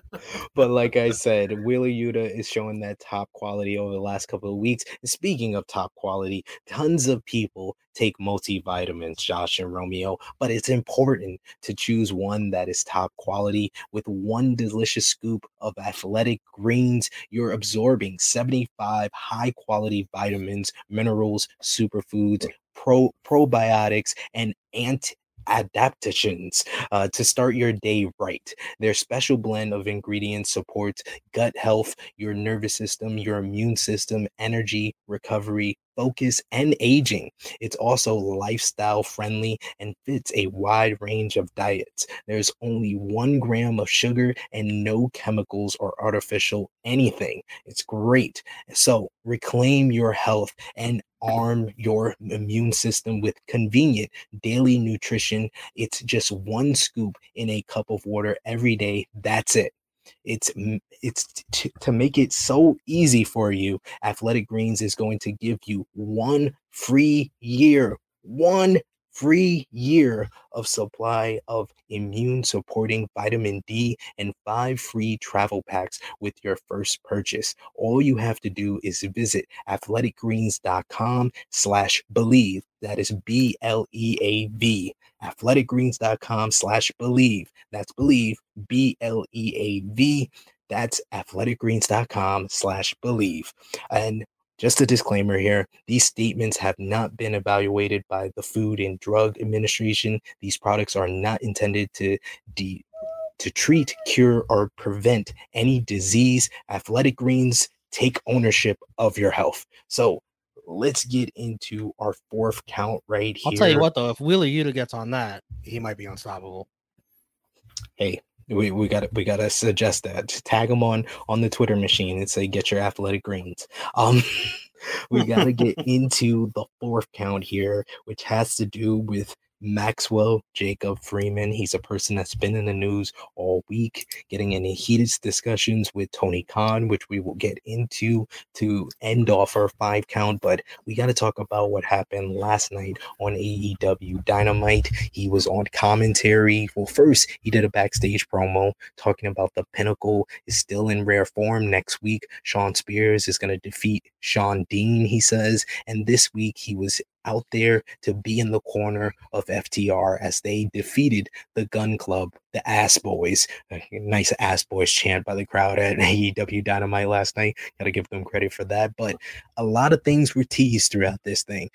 But like I said, Wheeler Yuta is showing that top quality over the last couple of weeks. And speaking of top quality, tons of people take multivitamins, Josh and Romeo, but it's important to choose one that is top quality. With one delicious scoop of athletic greens, you're absorbing 75 high quality vitamins, minerals, superfoods, pro probiotics and anti adaptogens uh, to start your day right. Their special blend of ingredients supports gut health, your nervous system, your immune system, energy, recovery, focus, and aging. It's also lifestyle friendly and fits a wide range of diets. There's only one gram of sugar and no chemicals or artificial anything. It's great. So reclaim your health and arm your immune system with convenient daily nutrition. It's just one scoop in a cup of water every day. That's it. It's it's t- to make it so easy for you. Athletic Greens is going to give you one free year, one free year of supply of immune supporting vitamin D and five free travel packs with your first purchase. All you have to do is visit athleticgreens.com slash Bleav. That is B L E A V. Athleticgreens.com slash Bleav. That's Bleav, B L E A V. That's athleticgreens.com slash Bleav. And just a disclaimer here these statements have not been evaluated by the Food and Drug Administration. These products are not intended to de- to treat, cure, or prevent any disease. Athletic Greens take ownership of your health. So let's get into our fourth count right here. I'll tell you what though, if Wheeler Yuta gets on that, he might be unstoppable. Hey, we, we got we gotta suggest that. Just tag them on on the Twitter machine and say get your athletic greens. Um, we gotta get into the fourth count here, which has to do with Maxwell Jacob Freeman. He's a person that's been in the news all week, getting in heated discussions with Tony Khan, which we will get into to end off our five count. But we got to talk about what happened last night on AEW Dynamite. He was on commentary. Well, first, he did a backstage promo talking about the pinnacle is still in rare form. Next week, Shawn Spears is going to defeat Shawn Dean, he says. And this week, he was out there to be in the corner of FTR as they defeated the Gunn Club, the Ass Boys. Nice Ass Boys chant by the crowd at AEW Dynamite last night. Got to give them credit for that. But a lot of things were teased throughout this thing.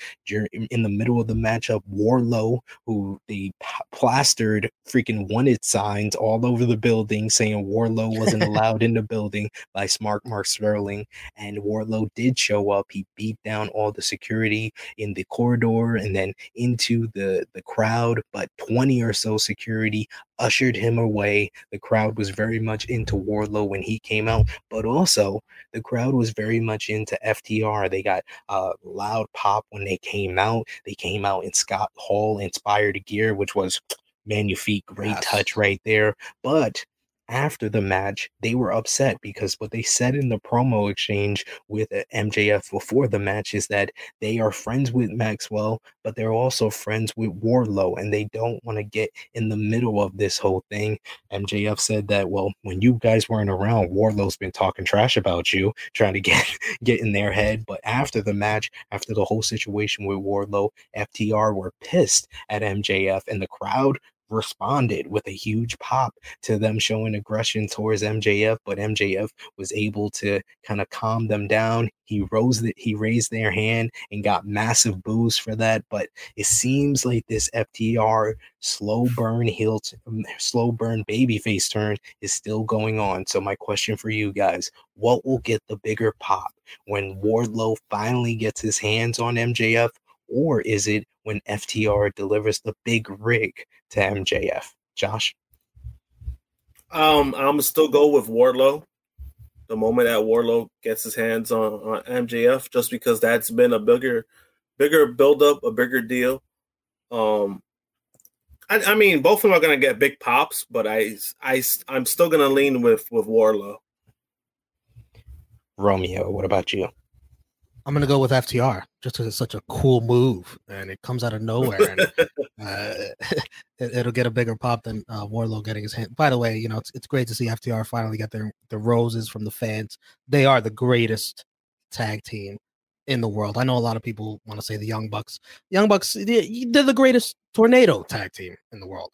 In the middle of the matchup, Wardlow, who they plastered freaking wanted signs all over the building saying Wardlow wasn't allowed in the building by Smart Mark Sterling. And Wardlow did show up. He beat down all the security in the corridor and then into the the crowd but 20 or so security ushered him away. The crowd was very much into Wardlow when he came out but also the crowd was very much into FTR they got uh loud pop when they came out. They came out in Scott Hall inspired gear which was man, you feet, great yes. touch right there. But after the match, they were upset because what they said in the promo exchange with uh, MJF before the match is that they are friends with Maxwell, but they're also friends with Wardlow and they don't want to get in the middle of this whole thing. MJF said that, well, when you guys weren't around, Wardlow's been talking trash about you, trying to get get in their head. But after the match, after the whole situation with Wardlow, FTR were pissed at MJF and the crowd responded with a huge pop to them showing aggression towards MJF, but MJF was able to kind of calm them down. He rose that he raised their hand and got massive boos for that. But it seems like this FTR slow burn heel, um, slow burn babyface turn is still going on. So my question for you guys: What will get the bigger pop when Wardlow finally gets his hands on MJF? Or is it when FTR delivers the big rig to MJF? Josh? Um, I'm gonna still go with Wardlow. The moment that Wardlow gets his hands on, on MJF, just because that's been a bigger, bigger build up, a bigger deal. Um, I, I mean, both of them are gonna get big pops, but I, I, I'm still gonna lean with with Wardlow. Romeo, what about you? I'm gonna go with FTR just because it's such a cool move and it comes out of nowhere and uh, it, will get a bigger pop than uh, Wardlow getting his hand. By the way, you know it's, it's great to see FTR finally get their the roses from the fans. They are the greatest tag team in the world. I know a lot of people want to say the Young Bucks. Young Bucks, they're the greatest tornado tag team in the world.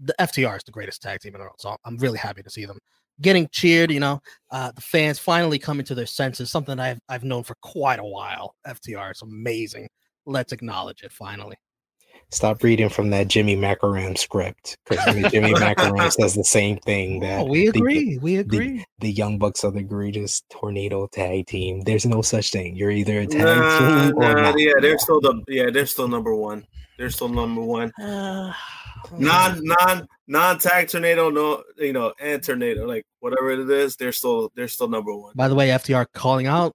The FTR is the greatest tag team in the world, so I'm really happy to see them getting cheered. You know, uh, the fans finally coming to their senses. Something I've I've known for quite a while. FTR is amazing. Let's acknowledge it finally. Stop reading from that Jimmy Macaram script because Jimmy Macaram says the same thing. That oh, we agree. The, we agree. The, the, Young Bucks are the greatest tornado tag team. There's no such thing. You're either a tag nah, team or nah, not. Yeah, they're still the yeah they're still number one. They're still number one. Uh, non non non tag tornado, no you know, and tornado, like whatever it is, they're still they're still number one. By the way, FTR calling out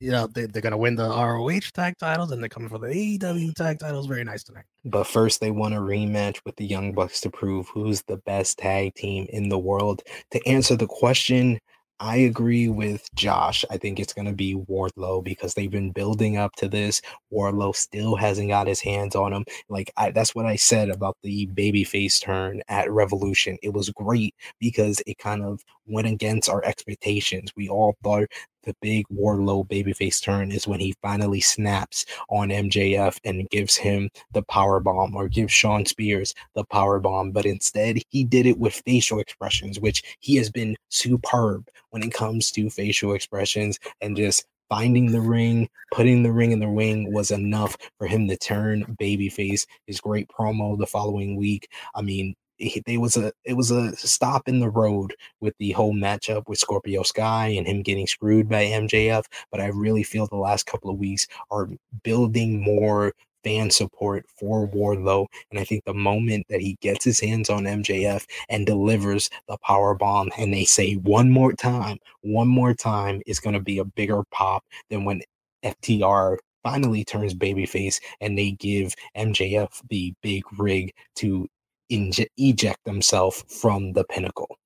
you know they, they're gonna win the ROH tag titles and they're coming for the AEW tag titles. Very nice tonight. But first, they want a rematch with the Young Bucks to prove who's the best tag team in the world. To answer the question, I agree with Josh. I think it's going to be Wardlow because they've been building up to this. Wardlow still hasn't got his hands on him. Like I, that's what I said about the babyface turn at Revolution. It was great because it kind of went against our expectations. We all thought the big Wardlow babyface turn is when he finally snaps on MJF and gives him the power bomb or gives Shawn Spears the power bomb. But instead, he did it with facial expressions, which he has been superb when it comes to facial expressions and just finding the ring, putting the ring in the ring was enough for him to turn babyface. His great promo the following week. I mean, it, was a it was a stop in the road with the whole matchup with Scorpio Sky and him getting screwed by MJF. But I really feel the last couple of weeks are building more fan support for Wardlow. And I think the moment that he gets his hands on MJF and delivers the power bomb, and they say one more time, one more time, is going to be a bigger pop than when FTR finally turns babyface and they give MJF the big rig to inje- eject themselves from the pinnacle.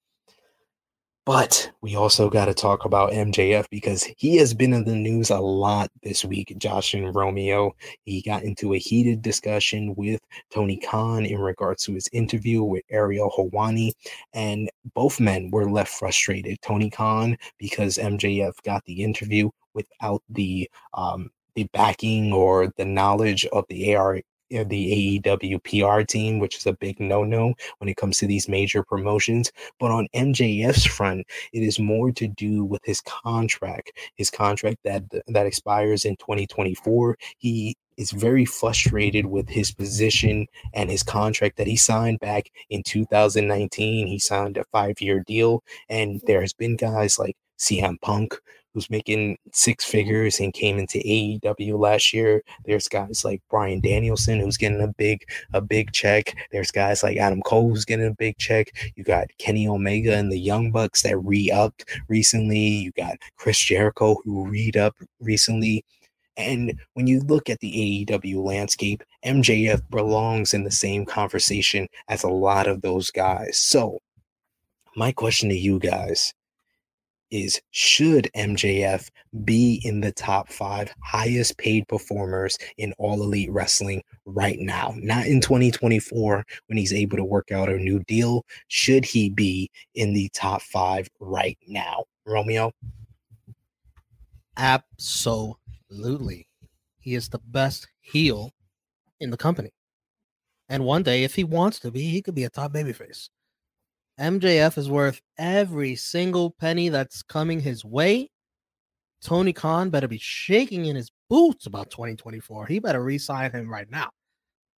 But we also got to talk about MJF because he has been in the news a lot this week. Josh and Romeo, he got into a heated discussion with Tony Khan in regards to his interview with Ariel Helwani, and both men were left frustrated. Tony Khan because MJF got the interview without the um, the backing or the knowledge of the AR Uh, the AEW PR team, which is a big no no when it comes to these major promotions. But on MJF's front, it is more to do with his contract, his contract that that expires in 2024. He is very frustrated with his position and his contract that he signed back in 2019. He signed a five year deal, and there has been guys like CM Punk who's making six mm-hmm. figures and came into AEW last year. There's guys like Bryan Danielson who's getting a big a big check. There's guys like Adam Cole who's getting a big check. You got Kenny Omega and the Young Bucks that re-upped recently. You got Chris Jericho who re-up recently. And when you look at the AEW landscape, MJF belongs in the same conversation as a lot of those guys. So, my question to you guys is should MJF be in the top five highest paid performers in all elite wrestling right now? Not in 2024 when he's able to work out a new deal. Should he be in the top five right now? Romeo? Absolutely. He is the best heel in the company. And one day, if he wants to be, he could be a top babyface. MJF is worth every single penny that's coming his way. Tony Khan better be shaking in his boots about 2024. He better re-sign him right now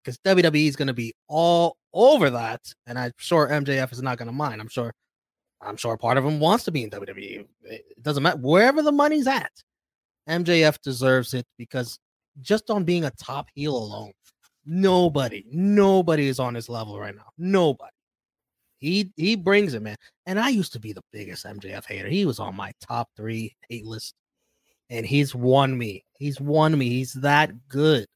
because WWE is going to be all over that, and I'm sure MJF is not going to mind. I'm sure, I'm sure part of him wants to be in WWE. It doesn't matter wherever the money's at. MJF deserves it because just on being a top heel alone, nobody, nobody is on his level right now. Nobody. He he brings it, man. And I used to be the biggest MJF hater. He was on my top three hate list, and he's won me. He's won me. He's that good.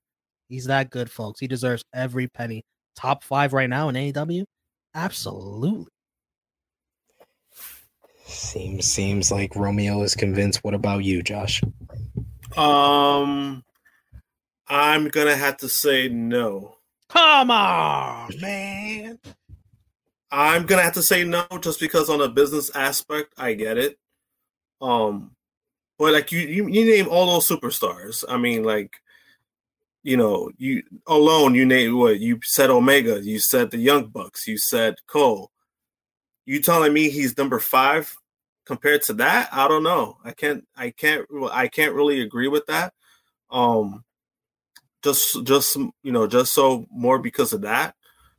He's that good, folks. He deserves every penny. Top five right now in AEW. Absolutely. Seems seems like Romeo is convinced. What about you, Josh? Um, I'm gonna have to say no. Come on, man. I'm gonna have to say no, just because on a business aspect, I get it. Um, but like you, you, you name all those superstars. I mean, like, you know, you alone, you name what you said Omega, you said the Young Bucks, you said Cole. You telling me he's number five compared to that? I don't know. I can't. I can't. I can't really agree with that. Um, just, just you know, just so more because of that.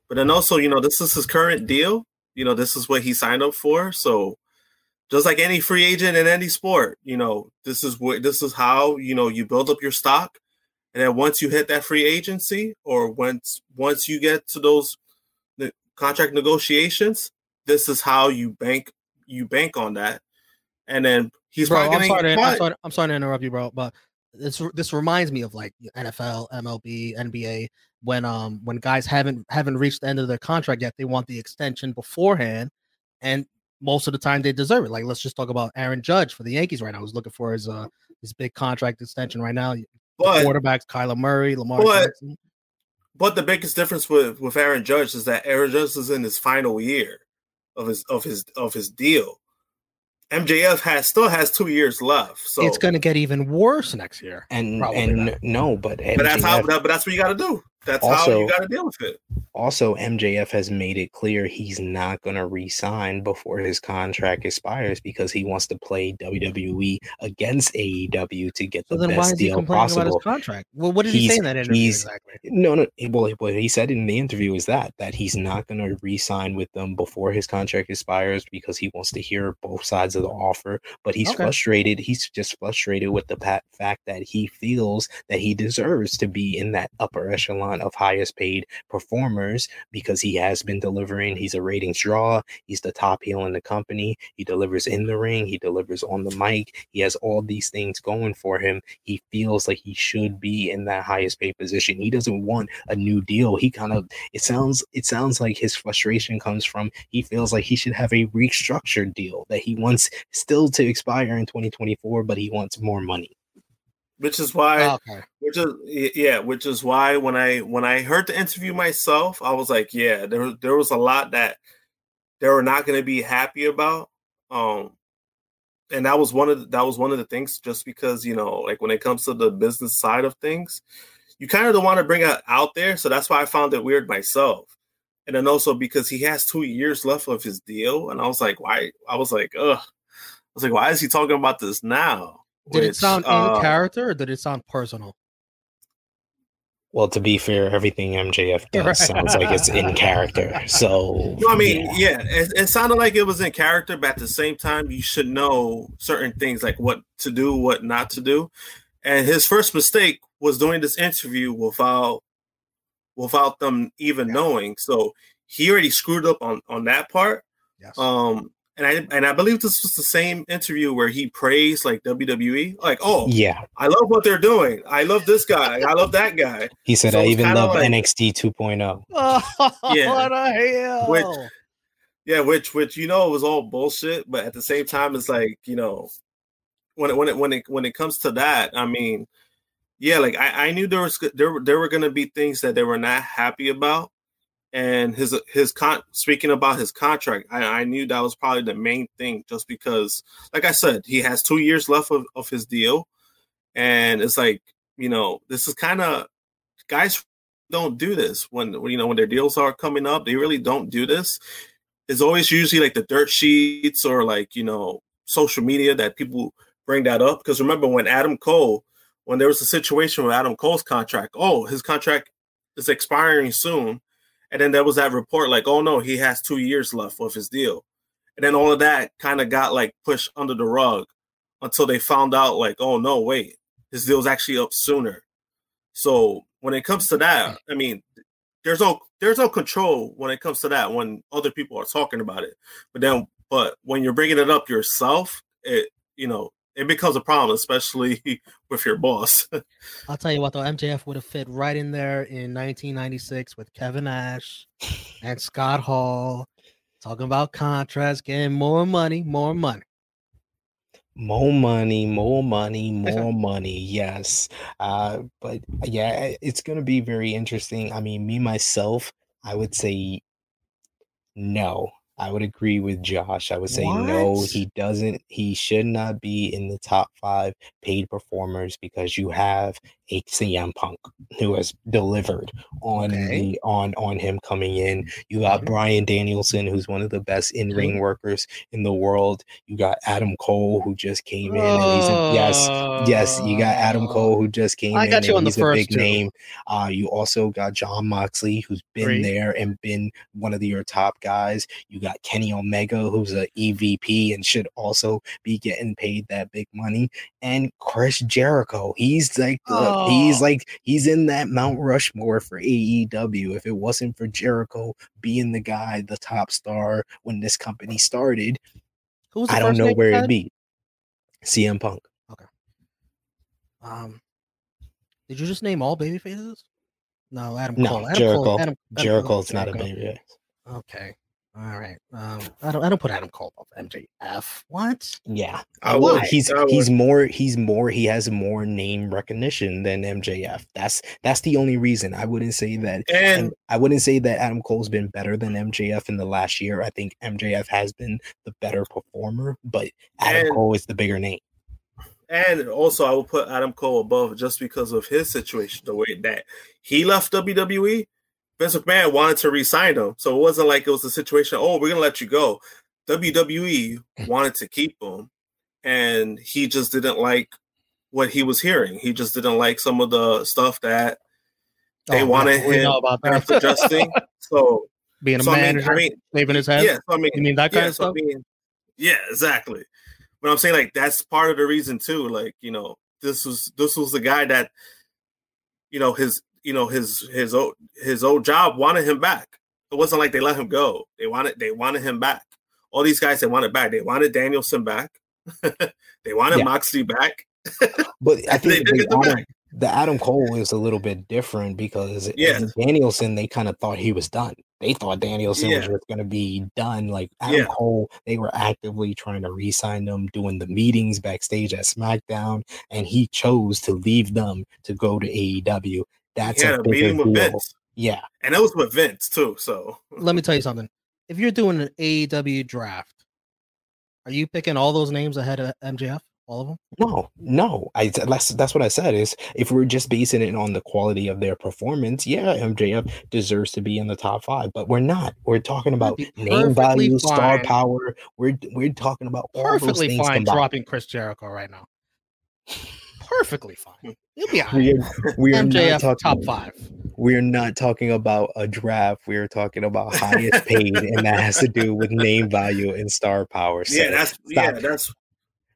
But then also, you know, this is his current deal. You know, this is what he signed up for. So just like any free agent in any sport, you know, this is what this is how, you know, you build up your stock. And then once you hit that free agency or once once you get to those the contract negotiations, this is how you bank you bank on that. And then He's bro, probably I'm sorry, to, I'm, sorry, I'm sorry to interrupt you, bro, but this this reminds me of like NFL, MLB, NBA when um when guys haven't haven't reached the end of their contract yet, they want the extension beforehand, and most of the time they deserve it. Like let's just talk about Aaron Judge for the Yankees right now. Who's looking for his uh his big contract extension right now. but Quarterbacks Kyler Murray, Lamar but- Jackson. But the biggest difference with with Aaron Judge is that Aaron Judge is in his final year of his of his of his deal. MJF has still has two years left, so it's gonna get even worse next year. And Probably and not. no, but But that's how. But that's what you got to do. That's how Also- you got to deal with it. also MJF has made it clear he's not going to re-sign before his contract expires because he wants to play WWE against AEW to get So the then why best is he deal complaining about his possible. contract? Well, what did he say He's- in that interview he's- exactly? No, no. he- Well, what he said in the interview is that that he's not going to re-sign with them before his contract expires because he wants to hear both sides of the offer. But he's Okay. frustrated. He's just frustrated with the fact that he feels that he deserves to be in that upper echelon of highest paid performers because he has been delivering. He's a ratings draw. He's the top heel in the company. He delivers in the ring. He delivers on the mic. He has all these things going for him. He feels like he should be in that highest paid position. He doesn't want a new deal. He kind of it sounds it sounds like his frustration comes from he feels like he should have a restructured deal that he wants still to expire in 2024, but he wants more money. Which is why, Oh, okay. which is yeah, which is why when I when I heard the interview myself, I was like, yeah, there was there was a lot that they were not going to be happy about. Um, and that was one of the, that was one of the things. Just because you know, like when it comes to the business side of things, you kind of don't want to bring it out there. So that's why I found it weird myself. And then also because he has two years left of his deal, and I was like, why? I was like, ugh. I was like, why is he talking about this now? Did it Which, sound in uh, character or did it sound personal? Well, to be fair, everything MJF does Right. sounds like it's in character. So No, I mean, yeah. yeah, it, it sounded like it was in character, but at the same time, you should know certain things like what to do, what not to do. And his first mistake was doing this interview without without them even knowing. So he already screwed up on on that part. Yes. Um, and I and I believe this was the same interview where he praised like WWE, like, oh, yeah, I love what they're doing. I love this guy. I love that guy. he said So I even love like- NXT 2.0. oh, Yeah. what the hell? Which- Yeah, which which you know was all bullshit, but at the same time, it's like you know, when it when it when it when it comes to that, I mean, yeah, like I, I knew there was there were- there were gonna be things that they were not happy about, and his his con speaking about his contract, I, I knew that was probably the main thing, just because, like I said, he has two years left of, of his deal, and it's like you know, this is kind of guys don't do this when when, you know when their deals are coming up, they really don't do this. It's always usually like the dirt sheets or like you know social media that people bring that up. Because remember when adam cole when there was a situation with adam cole's contract oh his contract is expiring soon and then there was that report like oh no he has two years left of his deal. And then all of that kind of got like pushed under the rug until they found out like oh no wait his deal's actually up sooner. So when it comes to that i mean there's no there's no control when it comes to that when other people are talking about it. But then but when you're bringing it up yourself it you know it becomes a problem especially with your boss I'll tell you what, though, MJF would have fit right in there in 1996 with Kevin Nash and Scott Hall talking about contracts, getting more money, more money. More money, more money, more money. Yes. Uh, but yeah, it's gonna be very interesting. I mean, me myself, I would say no. I would agree with Josh. I would say no, he doesn't he should not be in the top five paid performers because you have a CM Punk who has delivered on Okay. the on on him coming in. You got Mhm. Bryan Danielson, who's one of the best in-ring workers in the world. You got Adam Cole who just came in and he's a, yes, yes, you got Adam Cole who just came I in got you on the he's a first big two. name. Uh, you also got Jon Moxley who's been Three. there and been one of your top guys. You got Kenny Omega who's a EVP and should also be getting paid that big money. And Chris Jericho, he's like the, Oh. like he's in that Mount Rushmore for AEW. If it wasn't for Jericho being the guy, the top star when this company started, Who's the I don't know where it'd be. CM Punk. Okay. Um, did you just name all baby faces? No, Adam No, Cole. Adam Jericho. Cole. Adam, Adam Jericho's Cole, not a Jericho. baby. Okay. All right. Um, I don't. I don't put Adam Cole above MJF. What? Yeah. I Well, he's I he's more he's more he has more name recognition than MJF. That's that's the only reason I wouldn't say that and and I wouldn't say that Adam Cole's been better than MJF in the last year. I think MJF has been the better performer, but Adam And- Cole is the bigger name. and also I will put Adam Cole above just because of his situation, the way that he left WWE. Vince McMahon wanted to re-sign him, so it wasn't like it was a situation. Oh, we're gonna let you go. WWE hmm. wanted to keep him, and he just didn't like what he was hearing. He just didn't like some of the stuff that they Oh, wanted we him about that. adjusting. So, Being a so I mean, manager, I mean, shaving his head. yeah. So I mean, You mean that kind yeah, of so I stuff? mean, yeah, exactly. But I'm saying like that's part of the reason too. Like you know, this was this was the guy that, you know, his you know his his old his old job wanted him back. It wasn't like they let him go. They wanted they wanted him back. All these guys they wanted back. They wanted Danielson back. they wanted Yeah. Moxley back. But I They think did the get them Adam, the Adam Cole is a little bit different because Yeah. Danielson they kind of thought he was done. They thought Danielson was Yeah. just going to be done. Like Adam Yeah. Cole, they were actively trying to re-sign him, doing the meetings backstage at SmackDown, and he chose to leave them to go to AEW. That's he had a a meeting with deal. Vince, Yeah, and it was with Vince too. So Let me tell you something. If you're doing an AEW draft, are you picking all those names ahead of MJF? All of them? no, no. I that's that's what I said. Is if we're just basing it on the quality of their performance, yeah, MJF deserves to be in the top five, but we're not. We're talking about name perfectly value, star power. We're we're talking about all those Perfectly things fine combined. dropping Chris Jericho right now. Perfectly fine. You'll be all right. We are, we are not MJF talking, top five. We are not talking about a draft. We are talking about highest paid, and that has to do with name value and star power. So yeah, that's yeah, stop. that's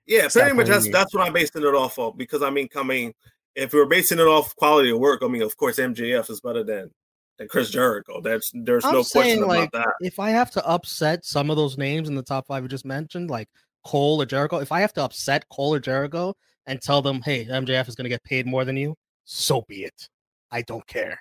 yeah, Stop pretty much that's me. that's what I'm basing it off of. Because I mean, coming if we we're basing it off quality of work, I mean, of course, MJF is better than than Chris Jericho. That's there's I'm no saying, question like, about that. If I have to upset some of those names in the top five you just mentioned, like Cole or Jericho, if I have to upset Cole or Jericho and tell them, hey, MJF is going to get paid more than you, so be it. I don't care.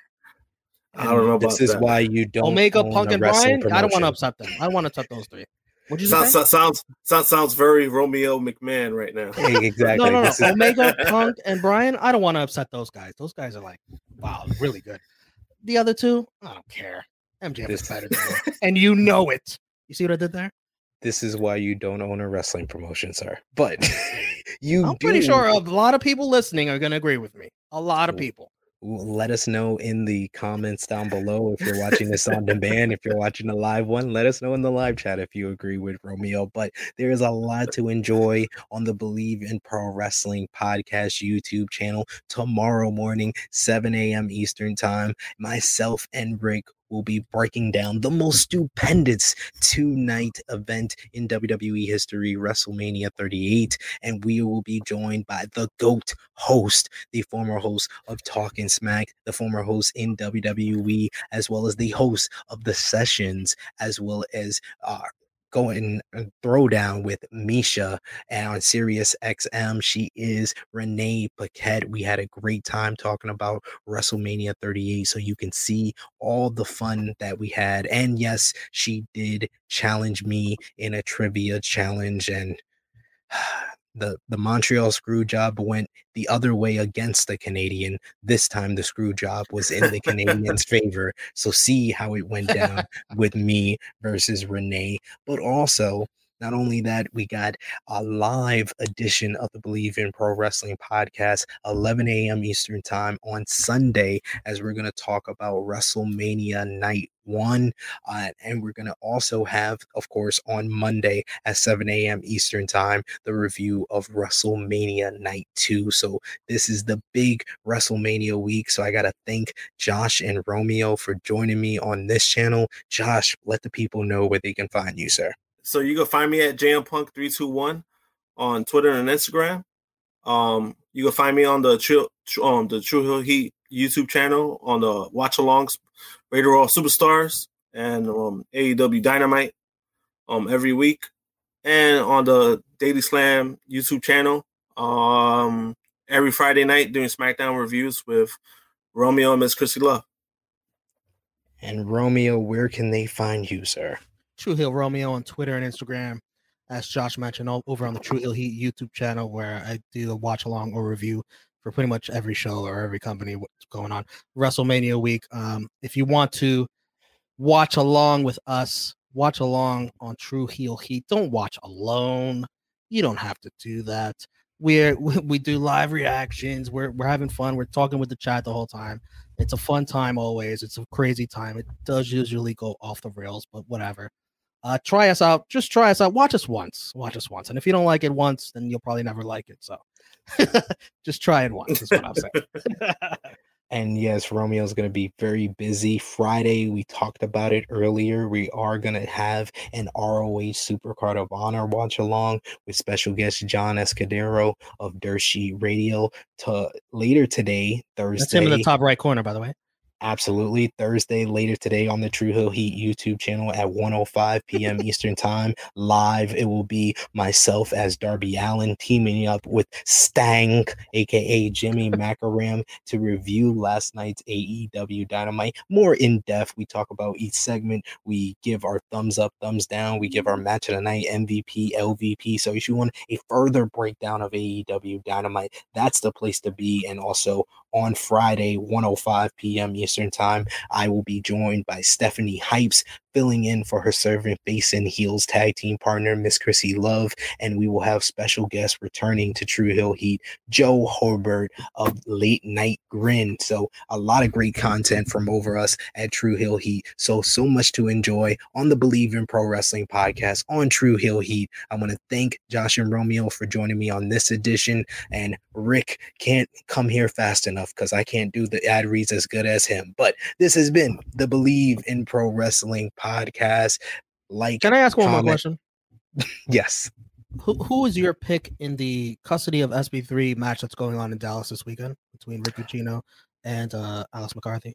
I don't know This about is that. why you don't Omega, Punk, and wrestling Bryan, I don't want to upset them. I don't want to upset those three. What'd you Sounds, say? sounds sounds sounds very Romeo McMahon right now. Hey, exactly. No, no, no. Is- Omega, Punk, and Bryan. I don't want to upset those guys. Those guys are like, wow, really good. The other two, I don't care. MJF This- is better than them, and you know it. You see what I did there? This is why you don't own a wrestling promotion, sir. But you I'm pretty sure a lot of people listening are going to agree with me. A lot of people. let us know in the comments down below if you're watching this on demand if you're watching the live one let us know in the live chat if you agree with romeo but there is a lot to enjoy on the Bleav in pro wrestling podcast youtube channel tomorrow morning 7 a.m eastern time myself and rick will be breaking down the most stupendous two night event in WWE history, WrestleMania 38. And we will be joined by the GOAT host, the former host of Talking Smack, the former host in WWE, as well as the host of The Sessions, as well as uh, going and throwdown with Misha and on Sirius XM. She is Renee Paquette. We had a great time talking about WrestleMania 38, so you can see all the fun that we had. And yes, she did challenge me in a trivia challenge, and the the Montreal screw job went the other way against the Canadian. This time the screw job was in the Canadians' favor. So see how it went down with me versus Renee. But also, not only that, we got a live edition of the Bleav in Pro Wrestling podcast, 11 a.m. Eastern Time on Sunday, as we're going to talk about WrestleMania Night One. Uh, and we're going to also have, of course, on Monday at 7 a.m. Eastern Time, the review of WrestleMania Night 2. So this is the big WrestleMania week. So I got to thank Josh and Romeo for joining me on this channel. Josh, let the people know where they can find you, sir. So you can find me at jampunk321 on Twitter and Instagram. Um, you can find me on the True um the Tru Heel Heat YouTube channel on the Watch Alongs, Radar All Superstars, and um AEW Dynamite um every week. and on the Daily Slam YouTube channel. Um, every Friday night doing SmackDown reviews with Romeo and Miss Chrissy Love. And Romeo, where can they find you, sir? True Heel Romeo on Twitter and Instagram. As Josh mentioned, over on the Tru Heel Heat YouTube channel, where I do a watch along or review for pretty much every show or every company what's going on. WrestleMania week. Um, if you want to watch along with us, watch along on Tru Heel Heat. Don't watch alone. You don't have to do that. We're we do live reactions. We're we're having fun. We're talking with the chat the whole time. It's a fun time always. It's a crazy time. It does usually go off the rails, but whatever. Uh, try us out. Just try us out. Watch us once. Watch us once. And if you don't like it once, then you'll probably never like it. So just try it once. Is what I'm saying. And yes, Romeo's going to be very busy. Friday, we talked about it earlier. We are going to have an ROH Supercard of Honor watch along with special guest John Escudero of Sheet Radio. To later today, Thursday. That's him in the top right corner, by the way. Absolutely. Thursday later today on the Tru Heel Heat YouTube channel at 105 p.m. Eastern Time. Live, it will be myself as Darby Allin teaming up with Stang, aka Jimmy Macaram, to review last night's AEW Dynamite more in depth. We talk about each segment. We give our thumbs up, thumbs down. We give our mm-hmm. match of the night MVP, LVP. So if you want a further breakdown of AEW Dynamite, that's the place to be. And also on Friday, 105 p.m. Eastern Time. I will be joined by Stephanie Hypes, filling in for her servant face and heels tag team partner, Miss Chrissy Love. And we will have special guests returning to Tru Heel Heat, Joe Horbert of Late Night Grin. So a lot of great content from over us at Tru Heel Heat. So, so much to enjoy on the Bleav in Pro Wrestling podcast on Tru Heel Heat. I want to thank Josh and Romeo for joining me on this edition. And Rick can't come here fast enough because I can't do the ad reads as good as him. But this has been the Bleav in Pro Wrestling podcast. Like, can I ask one more question? yes. Who who is your pick in the custody of SP3 match that's going on in Dallas this weekend between Rick Ucchino and uh, Alex McCarthy?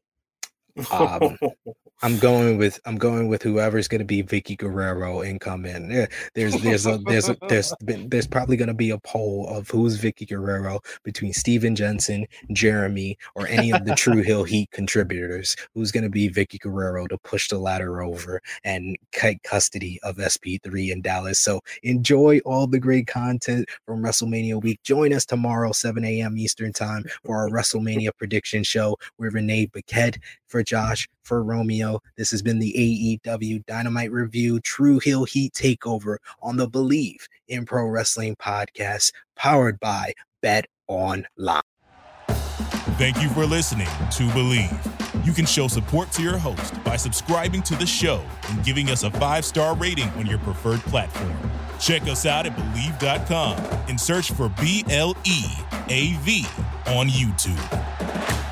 Um, I'm going with I'm going with whoever's going to be Vickie Guerrero and come in. Yeah, there's there's a there's a, there's been there's probably going to be a poll of who's Vickie Guerrero between Steven Jensen, Jeremy, or any of the Tru Heel Heat contributors. Who's going to be Vickie Guerrero to push the ladder over and take custody of SP3 in Dallas? So enjoy all the great content from WrestleMania week. Join us tomorrow 7 a.m. Eastern time for our WrestleMania prediction show with Renee Paquette for Josh, for Romeo. This has been the AEW Dynamite Review Tru Heel Heat Takeover on the Bleav in Pro Wrestling podcast, powered by Bet Online. Thank you for listening to Bleav. You can show support to your host by subscribing to the show and giving us a five star rating on your preferred platform. Check us out at Bleav.com and search for B L E A V on YouTube.